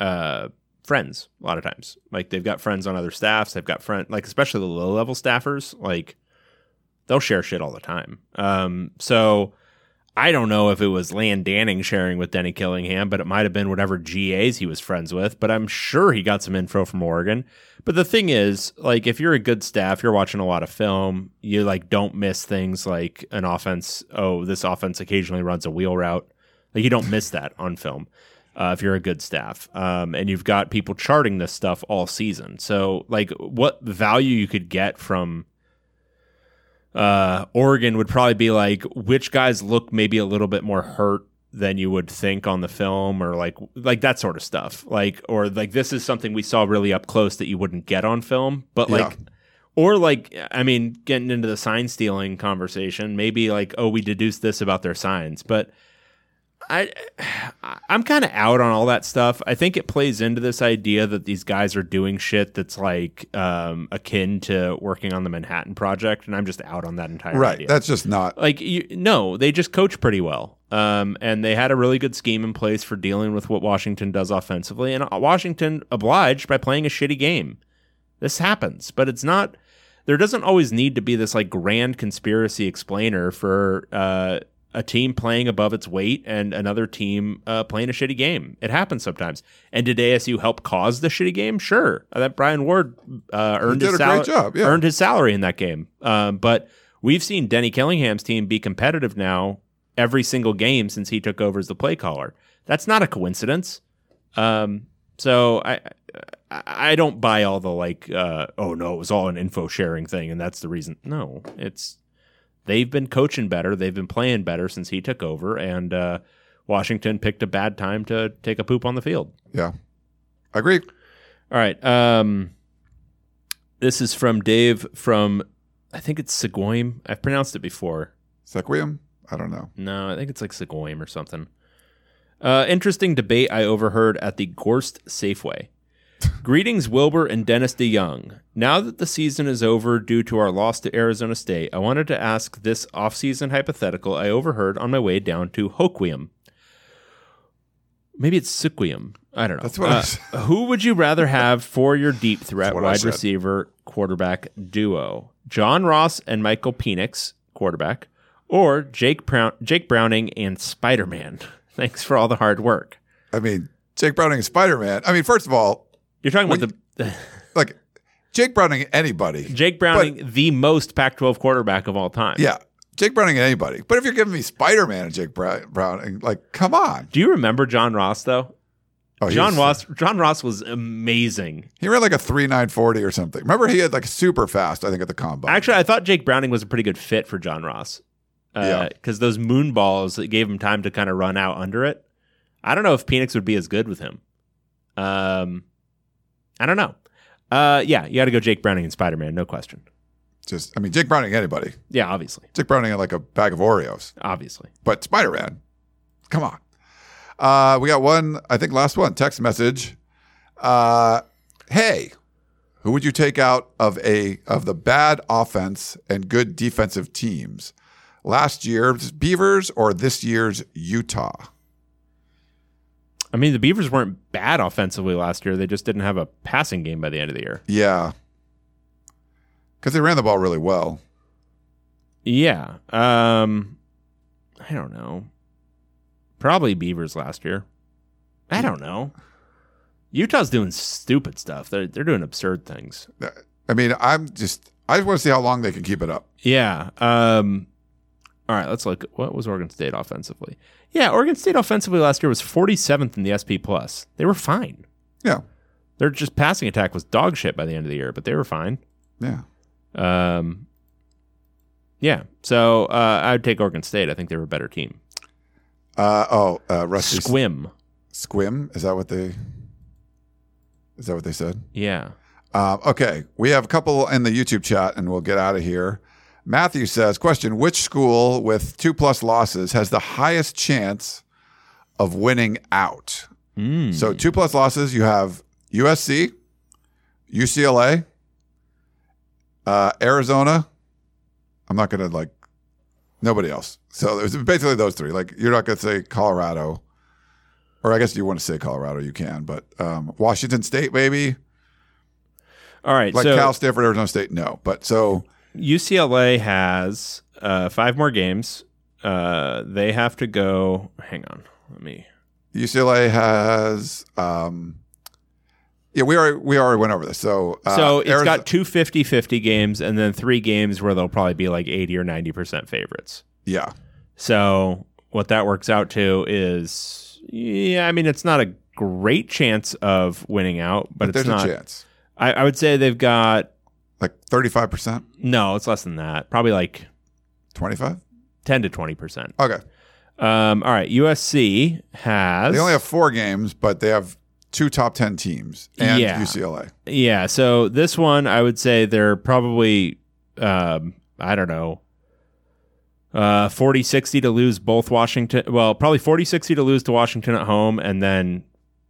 uh, friends a lot of times. Like, they've got friends on other staffs. They've got friend, like, especially the low level staffers. Like, they'll share shit all the time. Um, so I don't know if it was Land Danning sharing with Denny Killingham, but it might have been whatever GAs he was friends with. But I'm sure he got some info from Oregon. But the thing is, like, if you're a good staff, you're watching a lot of film, you like don't miss things like an offense. Oh, this offense occasionally runs a wheel route. Like you don't miss that on film. Uh, if you're a good staff, um, and you've got people charting this stuff all season, so like, what value you could get from uh, Oregon would probably be like which guys look maybe a little bit more hurt than you would think on the film or like like that sort of stuff. Like or like this is something we saw really up close that you wouldn't get on film. But like Yeah. or like i mean getting into the sign stealing conversation maybe like oh we deduced this about their signs. But I I'm kind of out on all that stuff. I think it plays into this idea that these guys are doing shit that's like um, akin to working on the Manhattan Project, and I'm just out on that entire Right. idea. That's just not. like you, no, they just coach pretty well, um, and they had a really good scheme in place for dealing with what Washington does offensively, and Washington obliged by playing a shitty game. This happens, but it's not. There doesn't always need to be this like grand conspiracy explainer for uh, a team playing above its weight and another team uh, playing a shitty game. It happens sometimes. And did ASU help cause the shitty game? Sure. That Brian Ward uh, earned his sal- job, yeah. earned his salary in that game. Um, but we've seen Denny Killingham's team be competitive now every single game since he took over as the play caller. That's not a coincidence. Um, so I, I I don't buy all the like, uh, oh no, it was all an info sharing thing, and that's the reason. No, it's they've been coaching better, they've been playing better since he took over, and uh, Washington picked a bad time to take a poop on the field. Yeah. I agree. All right. Um, this is from Dave from I think it's Seguim. I've pronounced it before. Sequium? I don't know. No, I think it's like Seguim or something. Uh, interesting debate I overheard at the Gorst Safeway. Greetings, Wilbur and Dennis DeYoung. Now that the season is over due to our loss to Arizona State, I wanted to ask this offseason hypothetical I overheard on my way down to Hoquiam. Maybe it's Sequium. I don't know. That's what I Uh, said. who would you rather have for your deep threat wide receiver quarterback duo? John Ross and Michael Penix, quarterback, or Jake Brown, Jake Browning and Spider Man? Thanks for all the hard work. I mean, Jake Browning and Spider Man. I mean, first of all, You're talking about the like Jake Browning, anybody. Jake Browning, the most Pac-12 quarterback of all time. Yeah. Jake Browning, anybody. But if you're giving me Spider Man and Jake Brow- Browning, like, come on. Do you remember John Ross though? Oh, John was- Ross. John Ross was amazing. He ran like a three nine forty or something. Remember, he had like super fast. I think at the combine. Actually, I thought Jake Browning was a pretty good fit for John Ross. Yeah. Because those moon balls that gave him time to kind of run out under it. I don't know if Penix would be as good with him. Um, I don't know. Uh, yeah, you got to go Jake Browning and Spider Man, no question. just, I mean, Jake Browning, anybody. Yeah, obviously, Jake Browning had like a bag of Oreos. obviously. But Spider Man, come on. Uh, we got one, I think, last one text message. Uh, hey, who would you take out of a of the bad offense and good defensive teams? Last year's Beavers or this year's Utah? I mean, the Beavers weren't bad offensively last year. They just didn't have a passing game by the end of the year. Yeah, because they ran the ball really well. Yeah. Um, I don't know. Probably Beavers last year. I don't know. Utah's doing stupid stuff. They're they're doing absurd things. I mean, I'm just I just want to see how long they can keep it up. Yeah. Um. All right. Let's look. What was Oregon State offensively? Yeah, Oregon State offensively last year was 47th in the SP plus. They were fine. Yeah, Their just passing attack was dog shit by the end of the year, but they were fine. yeah. Um. Yeah. So uh, I would take Oregon State. I think they were a better team. Uh, oh, uh, Rusty Squim. Squim. Is that what they? Is that what they said? Yeah. Um, okay, we have a couple in the YouTube chat, and we'll get out of here. Matthew says, "Question: Which school with two plus losses has the highest chance of winning out?" Mm. So two plus losses. You have USC, UCLA, uh, Arizona, I'm not gonna like nobody else. So it was basically those three. Like you're not gonna say Colorado, or I guess you want to say Colorado, you can, but um, Washington State maybe. All right. Like so Cal, Stanford, Arizona State, no. But so UCLA has uh, five more games. Uh, they have to go. Hang on. Let me. UCLA has. Um, yeah, we already we already went over this. So uh, So it's Arizo- got two 50 50 games and then three games where they'll probably be like 80 or 90% favorites. yeah. So what that works out to is, yeah, I mean, it's not a great chance of winning out, but, But it's there's not. a chance. I, I would say they've got, Like 35 percent, no, it's less than that. Probably like 25. 10 to 20%. Okay. Um, all right. USC has. They only have four games, but they have two top 10 teams and Yeah. UCLA. Yeah. So this one, I would say they're probably, um, I don't know, uh, 40 60 to lose both Washington. Well, probably 40 60 to lose to Washington at home and then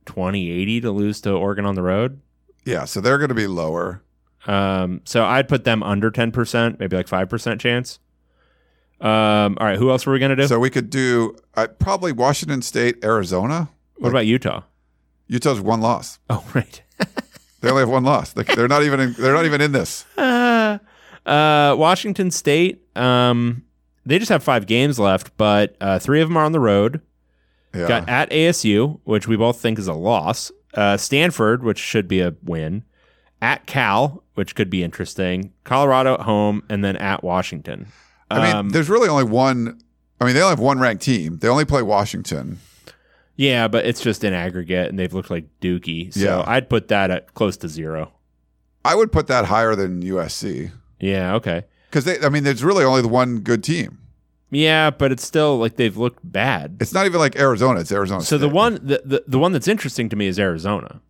20 80 to lose to Oregon on the road. Yeah, so they're going to be lower. Um, so I'd put them under 10%, maybe like 5% chance. Um, all right. Who else were we going to do? So we could do uh, probably Washington State, Arizona. what about Utah? Utah's one loss. Oh, right. They only have one loss. They- They're not even in, they're not even in this. uh, uh, Washington State, um, they just have five games left, but uh, three of them are on the road. Yeah. Got at ASU, which we both think is a loss. Uh, Stanford, which should be a win. At Cal, which could be interesting. Colorado at home, and then at Washington. I mean, Um, there's really only one. I mean, they only have one ranked team. They only play Washington. yeah, but it's just in aggregate, and they've looked like Dookie. So Yeah. I'd put that at close to zero. I would put that higher than USC Yeah, okay. because they. I mean, there's really only the one good team. Yeah, but it's still like they've looked bad. It's not even like Arizona. It's Arizona. So the one the, the the one that's interesting to me is Arizona.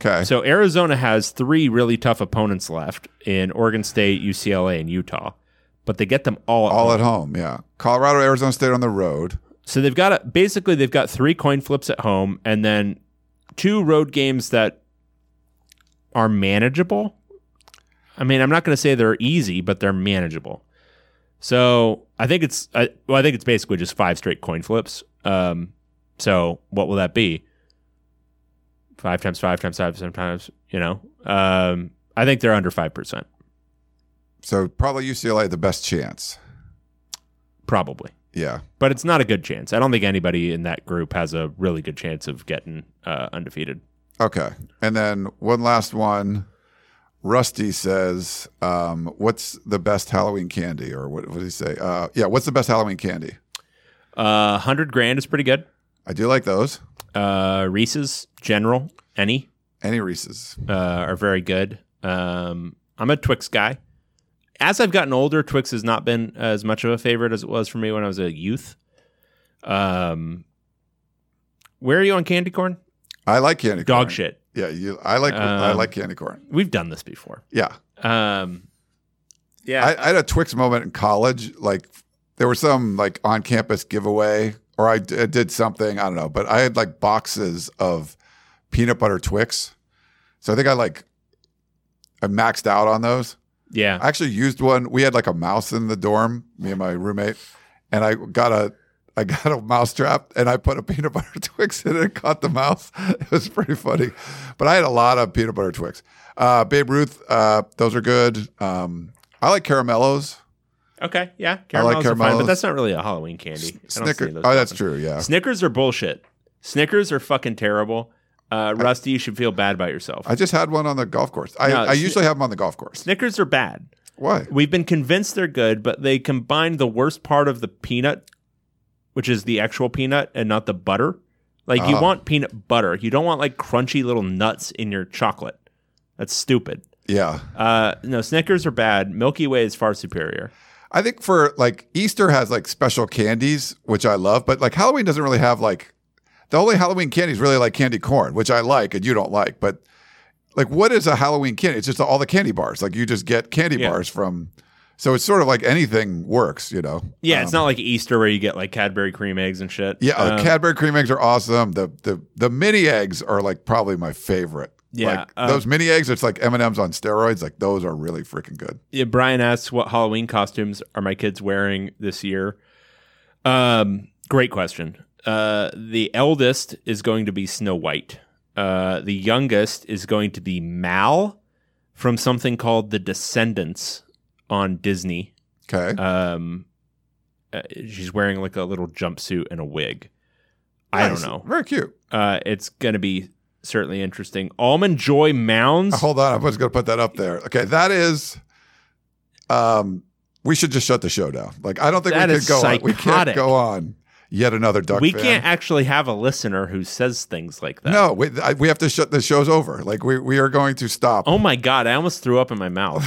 Okay. So Arizona has three really tough opponents left in Oregon State, UCLA, and Utah, but they get them all at all home. at home. Yeah. Colorado, Arizona State on the road. So they've got a, basically they've got three coin flips at home, and then two road games that are manageable. I mean, I'm not going to say they're easy, but they're manageable. So I think it's I, well, I think it's basically just five straight coin flips. Um, so what will that be? Five times five times five sometimes, you know. Um, I think they're under five percent, So probably UCLA the best chance. probably. Yeah. But it's not a good chance. I don't think anybody in that group has a really good chance of getting uh, undefeated. Okay. And then one last one. Rusty says, um, "What's the best Halloween candy?" Or what, what did he say? Uh, yeah, what's the best Halloween candy? Uh, hundred grand is pretty good. I do like those. Uh, Reese's General, any Any Reese's. uh, are very good. Um, I'm a Twix guy. As I've gotten older, Twix has not been as much of a favorite as it was for me when I was a youth. Um, where are you on candy corn? I like candy corn. Dog shit. Yeah, you. I like. I Um, like candy corn. We've done this before. Yeah. Um, yeah, I, I had a Twix moment in college. Like there was some like on campus giveaway, or I, d- I did something. I don't know, but I had like boxes of peanut butter Twix. So I think I like I maxed out on those. yeah. I actually used one. We had like a mouse in the dorm, me and my roommate, and I got a I got a mouse trap and I put a peanut butter Twix in it and caught the mouse. It was pretty funny. But I had a lot of peanut butter Twix. Uh, Babe Ruth, uh, those are good. Um, I like caramellos. Okay, yeah, I like caramels are fine, but that's not really a Halloween candy. I Snickers. Oh, that's often. true. Yeah. Snickers are bullshit. Snickers are fucking terrible. Uh, Rusty, you should feel bad about yourself. I just had one on the golf course. I, No, I usually have them on the golf course. Snickers are bad. Why? We've been convinced they're good, but they combine the worst part of the peanut, which is the actual peanut and not the butter. Like you Oh. want peanut butter. You don't want like crunchy little nuts in your chocolate. That's stupid. Yeah. Uh, no, Snickers are bad. Milky Way is far superior. I think for like Easter has like special candies, which I love, but like Halloween doesn't really have like the only Halloween candy is really like candy corn, which I like and you don't like. But like, what is a Halloween candy? It's just all the candy bars. Like you just get candy Yeah. bars from. So it's sort of like anything works, you know. Yeah, it's Um, not like Easter where you get like Cadbury cream eggs and shit. Yeah, uh, Um, Cadbury cream eggs are awesome. The the the mini eggs are like probably my favorite Yeah, like uh, those mini eggs. It's like M and M's on steroids. Like those are really freaking good. Yeah, Brian asks, "What Halloween costumes are my kids wearing this year?" Um, great question. Uh, the eldest is going to be Snow White. Uh, the youngest is going to be Mal from something called The Descendants on Disney. Okay. Um, uh, she's wearing like a little jumpsuit and a wig. I don't know. Very cute. Uh, it's going to be certainly interesting. Almond Joy Mounds. Hold on, I was going to put that up there. Okay, that is. Um, we should just shut the show down. Like I don't think That we could go. On. We can't go on. Yet another duck. we fan. can't actually have a listener who says things like that. No, we, I, we have to shut the show's over. Like we we are going to stop. Oh my god, I almost threw up in my mouth.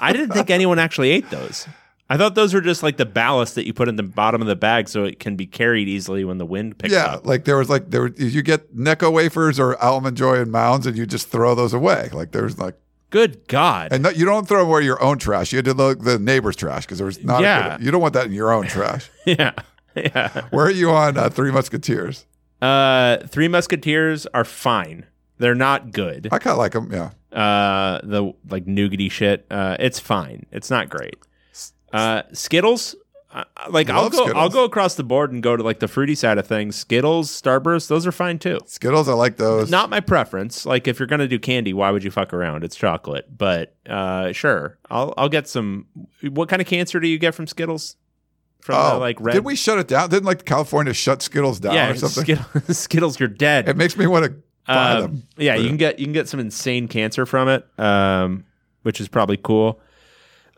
I didn't think anyone actually ate those. I thought those were just like the ballast that you put in the bottom of the bag so it can be carried easily when the wind picks yeah, up. Yeah, like there was like there were, you get Necco wafers or almond joy and mounds, and you just throw those away. Like there's like, Good God. and no, you don't throw away your own trash. You had to look the neighbor's trash because there was not. a Yeah. good, you don't want that in your own trash. yeah. Yeah. Where are you on uh, Three Musketeers? Uh Three Musketeers are fine. They're not good. I kind of like them. Yeah. Uh the like nougaty shit. Uh it's fine. It's not great. Uh Skittles uh, like I'll go I'll go across the board and go to like the fruity side of things. Skittles, Starburst, those are fine too. Skittles, I like those. Not my preference. Like if you're gonna do candy, why would you fuck around? It's chocolate. But uh sure. I'll I'll get some what kind of cancer do you get from Skittles? From oh, the, like red did we shut it down? Didn't like California shut Skittles down yeah, or something? Skittles, Skittles, you're dead. it makes me want to buy Um, them. yeah, you can get you can get some insane cancer from it, um, which is probably cool.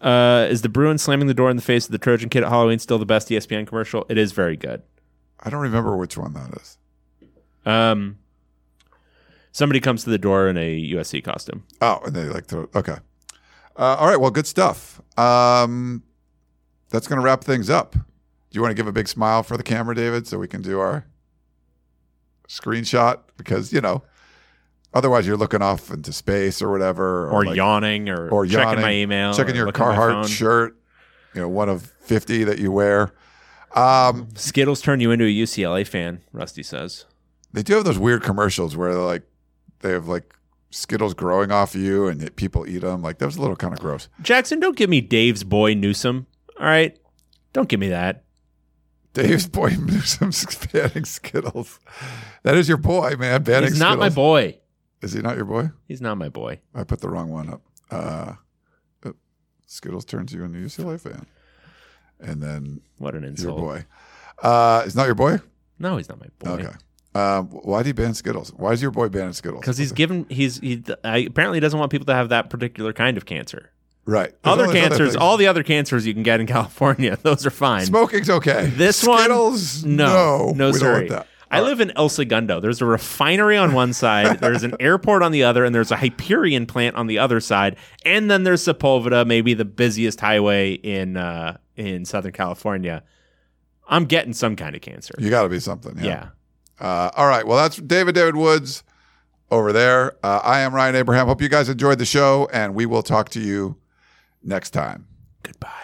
Uh, is the Bruin slamming the door in the face of the Trojan kid at Halloween still the best ESPN commercial? It is very good. I don't remember which one that is. Um, somebody comes to the door in a USC costume. Oh, and they like to. Okay. Uh, all right. Well, good stuff. Um, that's going to wrap things up. Do you want to give a big smile for the camera, David, so we can do our screenshot? Because you know, otherwise you're looking off into space or whatever, Or, like- yawning, or, or checking yawning, my email, checking your looking at my phone. Carhartt shirt. You know, one of fifty that you wear. Um, Skittles turn you into a UCLA fan. Rusty says. they do have those weird commercials where they're like they have like Skittles growing off you and people eat them. Like that was a little kind of gross. Jackson, don't give me Dave's boy Newsom. All right, don't give me that. Dave's boy Newsom's banning Skittles. That is your boy, man. Banning He's not my boy. Is he not your boy? He's not my boy. I put the wrong one up. Uh, Skittles turns you into a UCLA fan, and then What an insult. your insult. boy. Uh, is not your boy? No, he's not my boy. Okay. Um, why did he ban Skittles? Why is your boy banning Skittles? Because he's given he's he I, apparently doesn't want people to have that particular kind of cancer. Right. There's other cancers, things. all the other cancers you can get in California, those are fine. smoking's okay. This Skittles, one, no, no, no, sorry. I live in El Segundo. There's a refinery on one side, there's an airport on the other, and there's a Hyperion plant on the other side, and then there's Sepulveda, maybe the busiest highway in uh, in Southern California. I'm getting some kind of cancer. You got to be something. yeah. Yeah. Uh, all right. Well, that's David David Woods over there. Uh, I am Ryan Abraham. Hope you guys enjoyed the show, and we will talk to you next time. Goodbye.